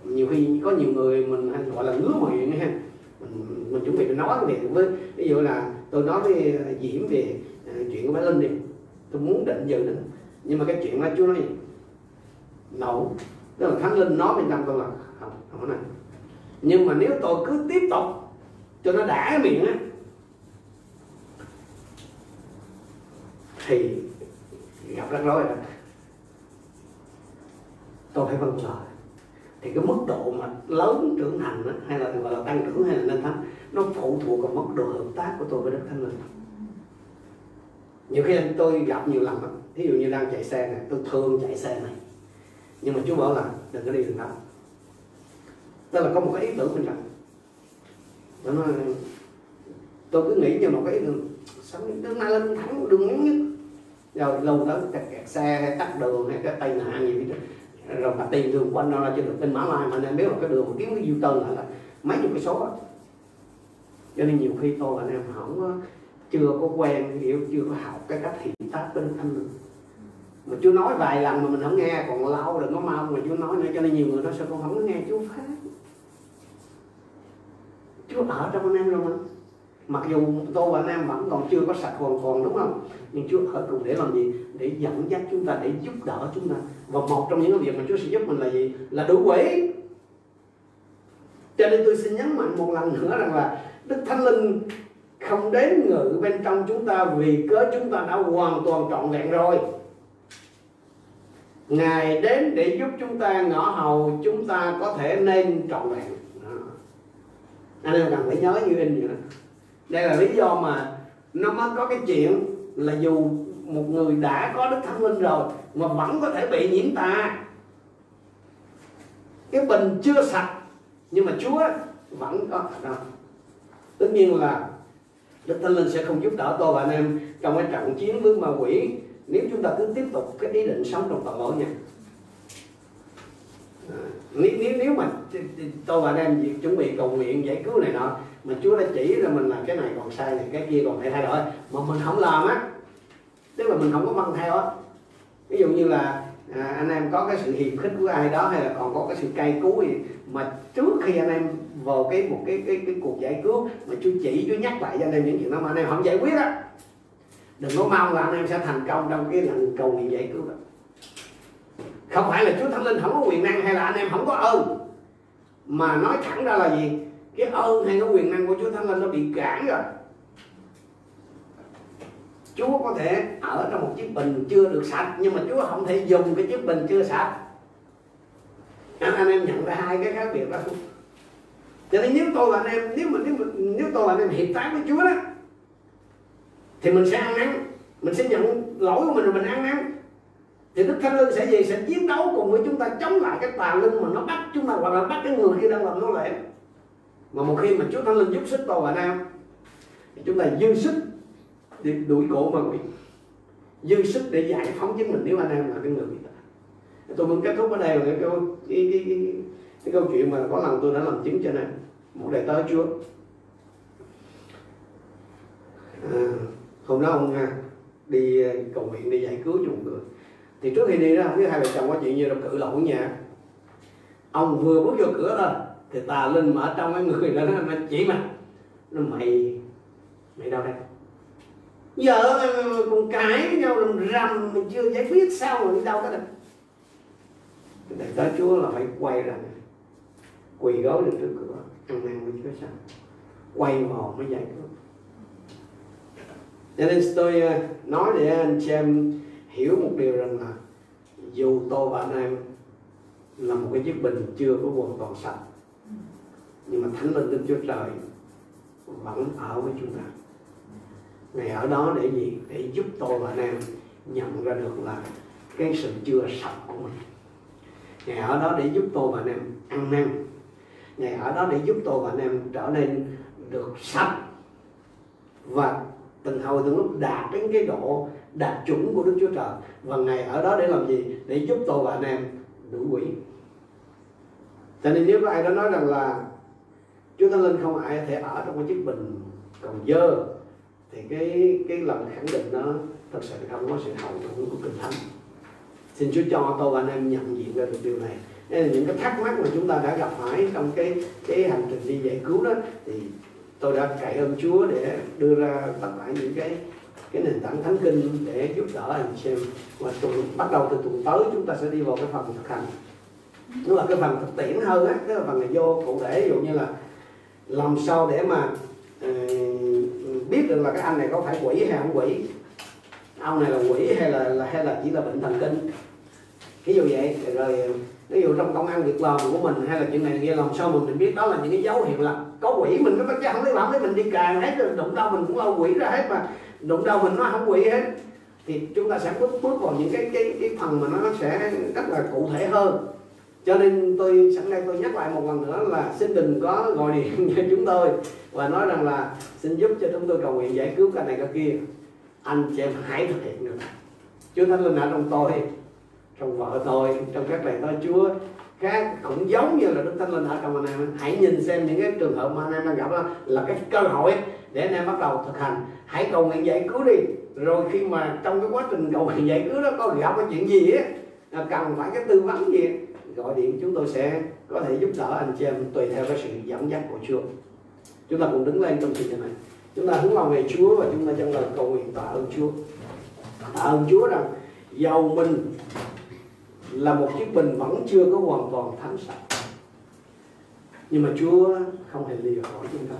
nhiều khi có nhiều người mình hay gọi là ngứa miệng ha mình, mình chuẩn bị nói về với ví dụ là tôi nói với à, diễm về uh, chuyện của bé linh đi. Tôi muốn định dự định nhưng mà cái chuyện đó chúa nói gì? Nổ tức là thánh linh nói bên trong tôi là không không này. Nhưng mà nếu tôi cứ tiếp tục cho nó đã miệng á thì gặp rắc rối rồi tôi phải vâng lời thì cái mức độ mà lớn trưởng thành đó, hay là gọi là tăng trưởng hay là lên thánh nó phụ thuộc vào mức độ hợp tác của tôi với đức thánh linh nhiều khi tôi gặp nhiều lần đó, ví dụ như đang chạy xe này tôi thường chạy xe này. Nhưng mà chú bảo là đừng có đi đường đó. Tức là có một cái ý tưởng bên trong tôi nói tôi cứ nghĩ như một cái ý tưởng sao đường này là đường thẳng đường ngắn nhất? Rồi lâu đó kẹt, kẹt xe hay tắt đường hay cái tai nạn gì đó rồi mà tìm đường quanh nó ra cho được bên mã lai mà nên biết là cái đường mà kiếm cái du tân là, là mấy chục cái số đó. cho nên nhiều khi tôi anh em không chưa có quen hiểu chưa có học cái cách hiện tác bên thanh mà chú nói vài lần mà mình không nghe còn lâu đừng có mau mà chú nói nữa cho nên nhiều người nói sao con không có nghe chú phát chú ở trong anh em rồi mà mặc dù tôi và anh em vẫn còn chưa có sạch hoàn toàn, đúng không? Nhưng Chúa ở cùng để làm gì? Để dẫn dắt chúng ta, để giúp đỡ chúng ta. Và một trong những việc mà Chúa sẽ giúp mình là gì? Là đủ quỷ cho nên tôi xin nhấn mạnh một lần nữa rằng là Đức Thánh Linh không đến ngự bên trong chúng ta vì cớ chúng ta đã hoàn toàn trọn vẹn rồi. Ngài đến để giúp chúng ta, ngõ hầu chúng ta có thể nên trọn vẹn. Anh em cần phải nhớ như in vậy đó đây là lý do mà nó mới có cái chuyện là dù một người đã có đức thánh linh rồi mà vẫn có thể bị nhiễm tà. Cái bình chưa sạch, nhưng mà Chúa vẫn có ở đó tất nhiên là Đức Thánh Linh sẽ không giúp đỡ tôi và anh em trong cái trận chiến với ma quỷ nếu chúng ta cứ tiếp tục cái ý định sống trong tội lỗi nha. Nếu nếu nếu mà tôi và anh em chuẩn bị cầu nguyện giải cứu này nọ mà Chúa đã chỉ ra mình là cái này còn sai này cái kia còn phải thay đổi. Mà mình không làm á tức là mình không có vâng theo á. Ví dụ như là à, anh em có cái sự hiềm khích của ai đó hay là còn có cái sự cay cú gì mà trước khi anh em vào cái một cái cái, cái cuộc giải cứu mà Chúa chỉ Chúa nhắc lại cho anh em những chuyện đó mà anh em không giải quyết á. Đừng có mong là anh em sẽ thành công trong cái lần cầu nguyện giải cứu đó. Không phải là Chúa Thánh Linh không có quyền năng hay là anh em không có ơn. Mà nói thẳng ra là gì? Cái ơn hay cái quyền năng của Chúa Thánh Linh nó bị cản rồi. Chúa có thể ở trong một chiếc bình chưa được sạch nhưng mà Chúa không thể dùng cái chiếc bình chưa sạch. Anh, anh em nhận ra hai cái khác biệt đó. Không cho nên nếu tôi và anh em nếu mà nếu mà, nếu tôi và anh em hiệp tác với Chúa đó thì mình sẽ ăn năn. Mình sẽ nhận lỗi của mình rồi mình ăn năn. Thì Đức Thánh Linh sẽ gì sẽ chiến đấu cùng với chúng ta chống lại cái tà linh mà nó bắt chúng ta hoặc là bắt cái người kia đang làm nô lệ mà một khi mà Chúa Thánh Linh giúp sức tôi và Nam thì chúng ta dư sức để đuổi cổ ma quỷ. Dư sức để giải phóng chính mình. Nếu anh em là cái người bị tật tôi muốn kết thúc ở đây là cái câu cái, cái, cái, cái câu chuyện mà có lần tôi đã làm chứng cho anh một đại tớ Chúa. À, hôm đó ông ha đi ờ, cầu nguyện đi giải cứu cho một người. Thì trước khi đi đó không biết hai vợ chồng có chuyện gì đâu cự lộn nhà. Ông vừa bước vô cửa thôi thì tà linh mà ở trong cái người đó, nó chỉ mà. Nó, mày mày đâu đây? Giờ còn cãi với nhau làm rầm mình chưa giải quyết sao mà đi đâu cái này thầy tá chúa là phải quay ra, quỳ gối lên trước cửa. Ăn năn với chúa sao? Quay hồn mới giải quyết. Cho nên tôi ờ, nói để anh chị em hiểu một điều rằng là dù tôi và anh em là một cái chiếc bình chưa có hoàn toàn sạch nhưng mà thánh linh đức chúa trời vẫn ở với chúng ta. Ngày ở đó để gì? Để giúp tôi và anh em nhận ra được là cái sự chưa sạch của mình. Ngày ở đó để giúp tôi và anh em ăn năn. Ngày ở đó để giúp tôi và anh em trở nên được sạch. Và từng hồi, từng lúc đạt đến cái độ đạt chuẩn của Đức Chúa Trời. Và ngày ở đó để làm gì? Để giúp tôi và anh em đuổi quỷ. Cho nên nếu có ai đó nói rằng là Chúa Thánh Linh không ai thể ở trong cái chiếc bình còn dơ. Thì cái cái lần khẳng định đó thật sự không có sự hậu thuẫn của kinh thánh. Xin Chúa cho tôi và anh em nhận diện ra được điều này. Đây là những cái thắc mắc mà chúng ta đã gặp phải trong cái cái hành trình đi giải cứu đó, thì tôi đã cậy ơn Chúa để đưa ra tất cả những cái cái nền tảng thánh kinh để giúp đỡ anh xem và tuần, bắt đầu từ tuần tới chúng ta sẽ đi vào cái phần thực hành. Nó là cái phần thực tiễn hơn á, cái phần này vô cụ thể, ví dụ như là làm sao để mà uh, biết được là cái anh này có phải quỷ hay không quỷ? Ông này là quỷ hay là, là hay là chỉ là bệnh thần kinh? Ví dụ vậy rồi ờ, ví dụ trong công ăn việc làm của mình hay là chuyện này kia làm sao mình mình biết đó là những cái dấu hiệu là có quỷ? Mình nó chắc không lấy làm lấy mình đi càng hết rồi đụng đâu mình cũng lo quỷ ra hết mà. Đụng đâu mình nó không quỷ hết. Thì chúng ta sẽ bước bước vào những cái cái cái phần mà nó sẽ rất là cụ thể hơn cho nên tôi, sẵn đây tôi nhắc lại một lần nữa là xin đừng có gọi điện cho chúng tôi và nói rằng là xin giúp cho chúng tôi cầu nguyện giải cứu cái này cái kia. Anh chị em hãy thực hiện được. Chúa Thánh Linh ở trong tôi, trong vợ tôi, trong các thầy tôi Chúa, các cũng giống như là Đức Thánh Linh ở trong anh em. Hãy nhìn xem những cái trường hợp mà anh em đang gặp đó là cái cơ hội để anh em bắt đầu thực hành. Hãy cầu nguyện giải cứu đi. Rồi khi mà trong cái quá trình cầu nguyện giải cứu đó có gặp cái chuyện gì á cần phải cái tư vấn gì gọi điện, chúng tôi sẽ có thể giúp đỡ anh chị em tùy theo cái sự dẫn dắt của Chúa. Chúng ta cùng đứng lên trong sự này. Chúng ta hướng lòng về Chúa và chúng ta chân lời cầu nguyện tạ ơn Chúa. Tạ ơn Chúa rằng dầu mình là một chiếc bình vẫn chưa có hoàn toàn thánh sạch, nhưng mà Chúa không hề lìa khỏi chúng ta.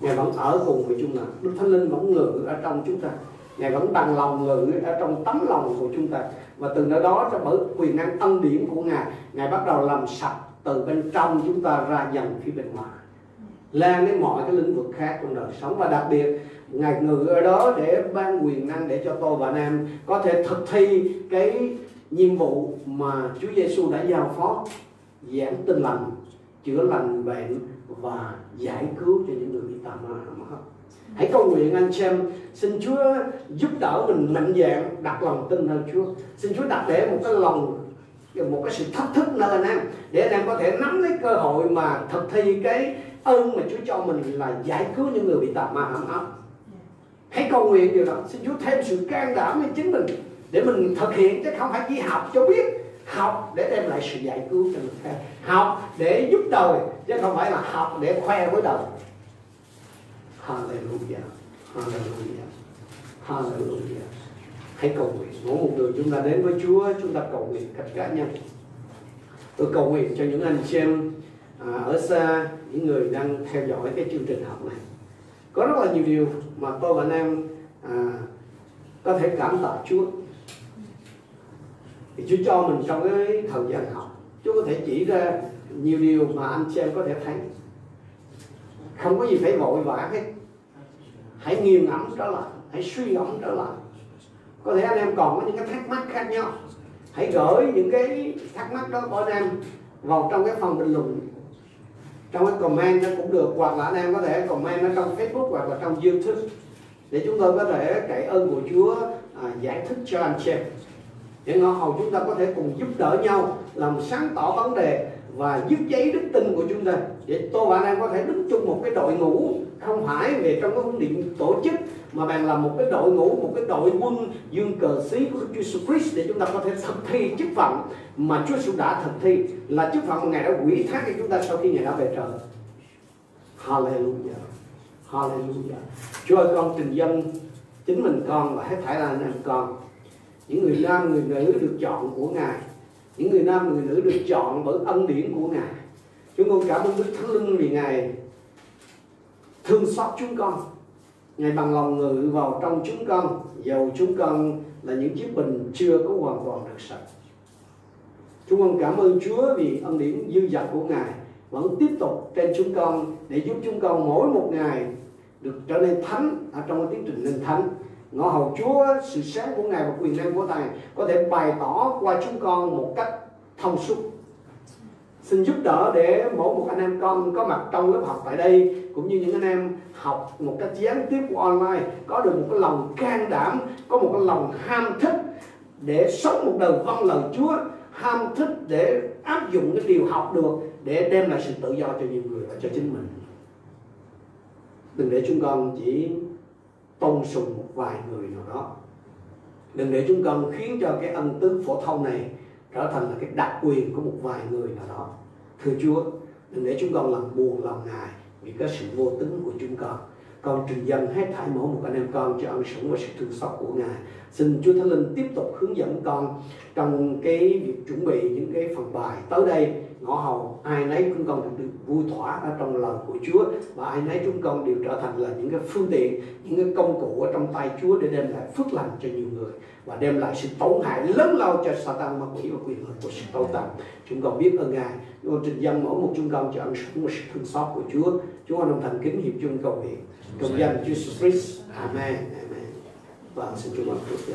Ngài vẫn ở cùng với chúng ta. Đức Thánh Linh vẫn ngự ở trong chúng ta. Ngài vẫn bằng lòng ngự ở trong tấm lòng của chúng ta. Và từ nơi đó cho bởi quyền năng ân điển của Ngài Ngài bắt đầu làm sạch từ bên trong chúng ta ra dần phía bên ngoài, lan đến mọi cái lĩnh vực khác trong đời sống. Và đặc biệt, ngài ngự ở đó để ban quyền năng để cho tôi và anh em có thể thực thi cái nhiệm vụ mà Chúa Giêsu đã giao phó, giảng tin lành, chữa lành bệnh và giải cứu cho những người bị tà ma hãm hấp hãy cầu nguyện anh xem, xin Chúa giúp đỡ mình mạnh dạn đặt lòng tin nơi Chúa. Xin Chúa đặt để một cái lòng một cái sự thách thức nơi anh em để anh em có thể nắm lấy cơ hội mà thực thi cái ơn mà Chúa cho mình là giải cứu những người bị tà ma hãm áp hãy cầu nguyện điều đó. Xin Chúa thêm sự can đảm cho chính mình để mình thực hiện chứ không phải chỉ học cho biết học để đem lại sự giải cứu cho người khác. Học để giúp đời chứ không phải là học để khoe với đời. Hallelujah. Hallelujah. Hallelujah. Hãy cầu nguyện. Mỗi một người chúng ta đến với Chúa chúng ta cầu nguyện cách cá nhân. Tôi cầu nguyện cho những anh chị em à, ở xa những người đang theo dõi cái chương trình học này. Có rất là nhiều điều mà tôi và anh em à, có thể cảm tạ Chúa. Thì Chúa cho mình trong cái thời gian học. Chúa có thể chỉ ra nhiều điều mà anh chị em có thể thấy không có gì phải vội vã hết. Hãy nghiền ngẫm trở lại hãy suy ngẫm trở lại. Có thể anh em còn có những cái thắc mắc khác nhau. Hãy gửi những cái thắc mắc đó của anh em vào trong cái phần bình luận. Trong cái comment nó cũng được hoặc là anh em có thể comment nó trong Facebook hoặc là trong YouTube. Để chúng tôi có thể cậy ơn của Chúa à, giải thích cho anh chị. Để ngõ hầu chúng ta có thể cùng giúp đỡ nhau làm sáng tỏ vấn đề và dứt giấy đức tin của chúng ta. Để tôi và anh em có thể đứng chung một cái đội ngũ, không phải về trong cái huấn luyện tổ chức, mà bạn là một cái đội ngũ, một cái đội quân dương cờ xí của Chúa Jesus Christ để chúng ta có thể thực thi chức phận mà Chúa Jesus đã thực thi, là chức phận mà Ngài đã quỷ thác cho chúng ta sau khi Ngài đã về trời. Hallelujah. Hallelujah. Chúa ơi, con trình dân, chính mình con và hết thảy là anh em con. Những người nam, người nữ được chọn của ngài những người nam, người nữ được chọn bởi ân điển của ngài. Chúng con cảm ơn đức thánh linh vì ngài thương xót chúng con. Ngài bằng lòng ngự vào trong chúng con, dầu chúng con là những chiếc bình chưa có hoàn toàn được sạch. Chúng con cảm ơn chúa vì ân điển dư dật của ngài vẫn tiếp tục trên chúng con để giúp chúng con mỗi một ngày được trở nên thánh ở trong cái tiến trình lên thánh ngõ hầu Chúa, sự sáng của Ngài và quyền năng của Ngài có thể bày tỏ qua chúng con một cách thông suốt. Xin giúp đỡ để mỗi một anh em con có mặt trong lớp học tại đây, cũng như những anh em học một cách gián tiếp của online, có được một cái lòng can đảm, có một cái lòng ham thích để sống một đời vâng lời Chúa, ham thích để áp dụng cái điều học được để đem lại sự tự do cho nhiều người và cho chính mình. Đừng để chúng con chỉ tôn sùng một vài người nào đó. Đừng để chúng con khiến cho cái ân tứ phổ thông này trở thành là cái đặc quyền của một vài người nào đó. Thưa Chúa, đừng để chúng con làm buồn lòng Ngài vì cái sự vô tính của chúng con. Con trình dân hết thảy mỗi một anh em con cho ân sủng và sự thương xót của Ngài. Xin Chúa Thánh Linh tiếp tục hướng dẫn con trong cái việc chuẩn bị những cái phần bài tới đây ngõ hầu, ai nấy chúng con được được vui thỏa ở trong lời của Chúa và ai nấy chúng con đều trở thành là những cái phương tiện, những cái công cụ ở trong tay Chúa để đem lại phước lành cho nhiều người và đem lại sự tổn hại lớn lao cho Satan, ma quỷ và quyền lực của sự tâu tầm chúng con biết ơn Ngài. Chúng con trình dân mỗi một chúng con cho ân sủng và sự thương xót của Chúa. Chúng con đồng thành kính hiệp chung cầu nguyện. Trong danh Chúa Jesus Christ. Amen. Amen. Và xin Chúa ban phước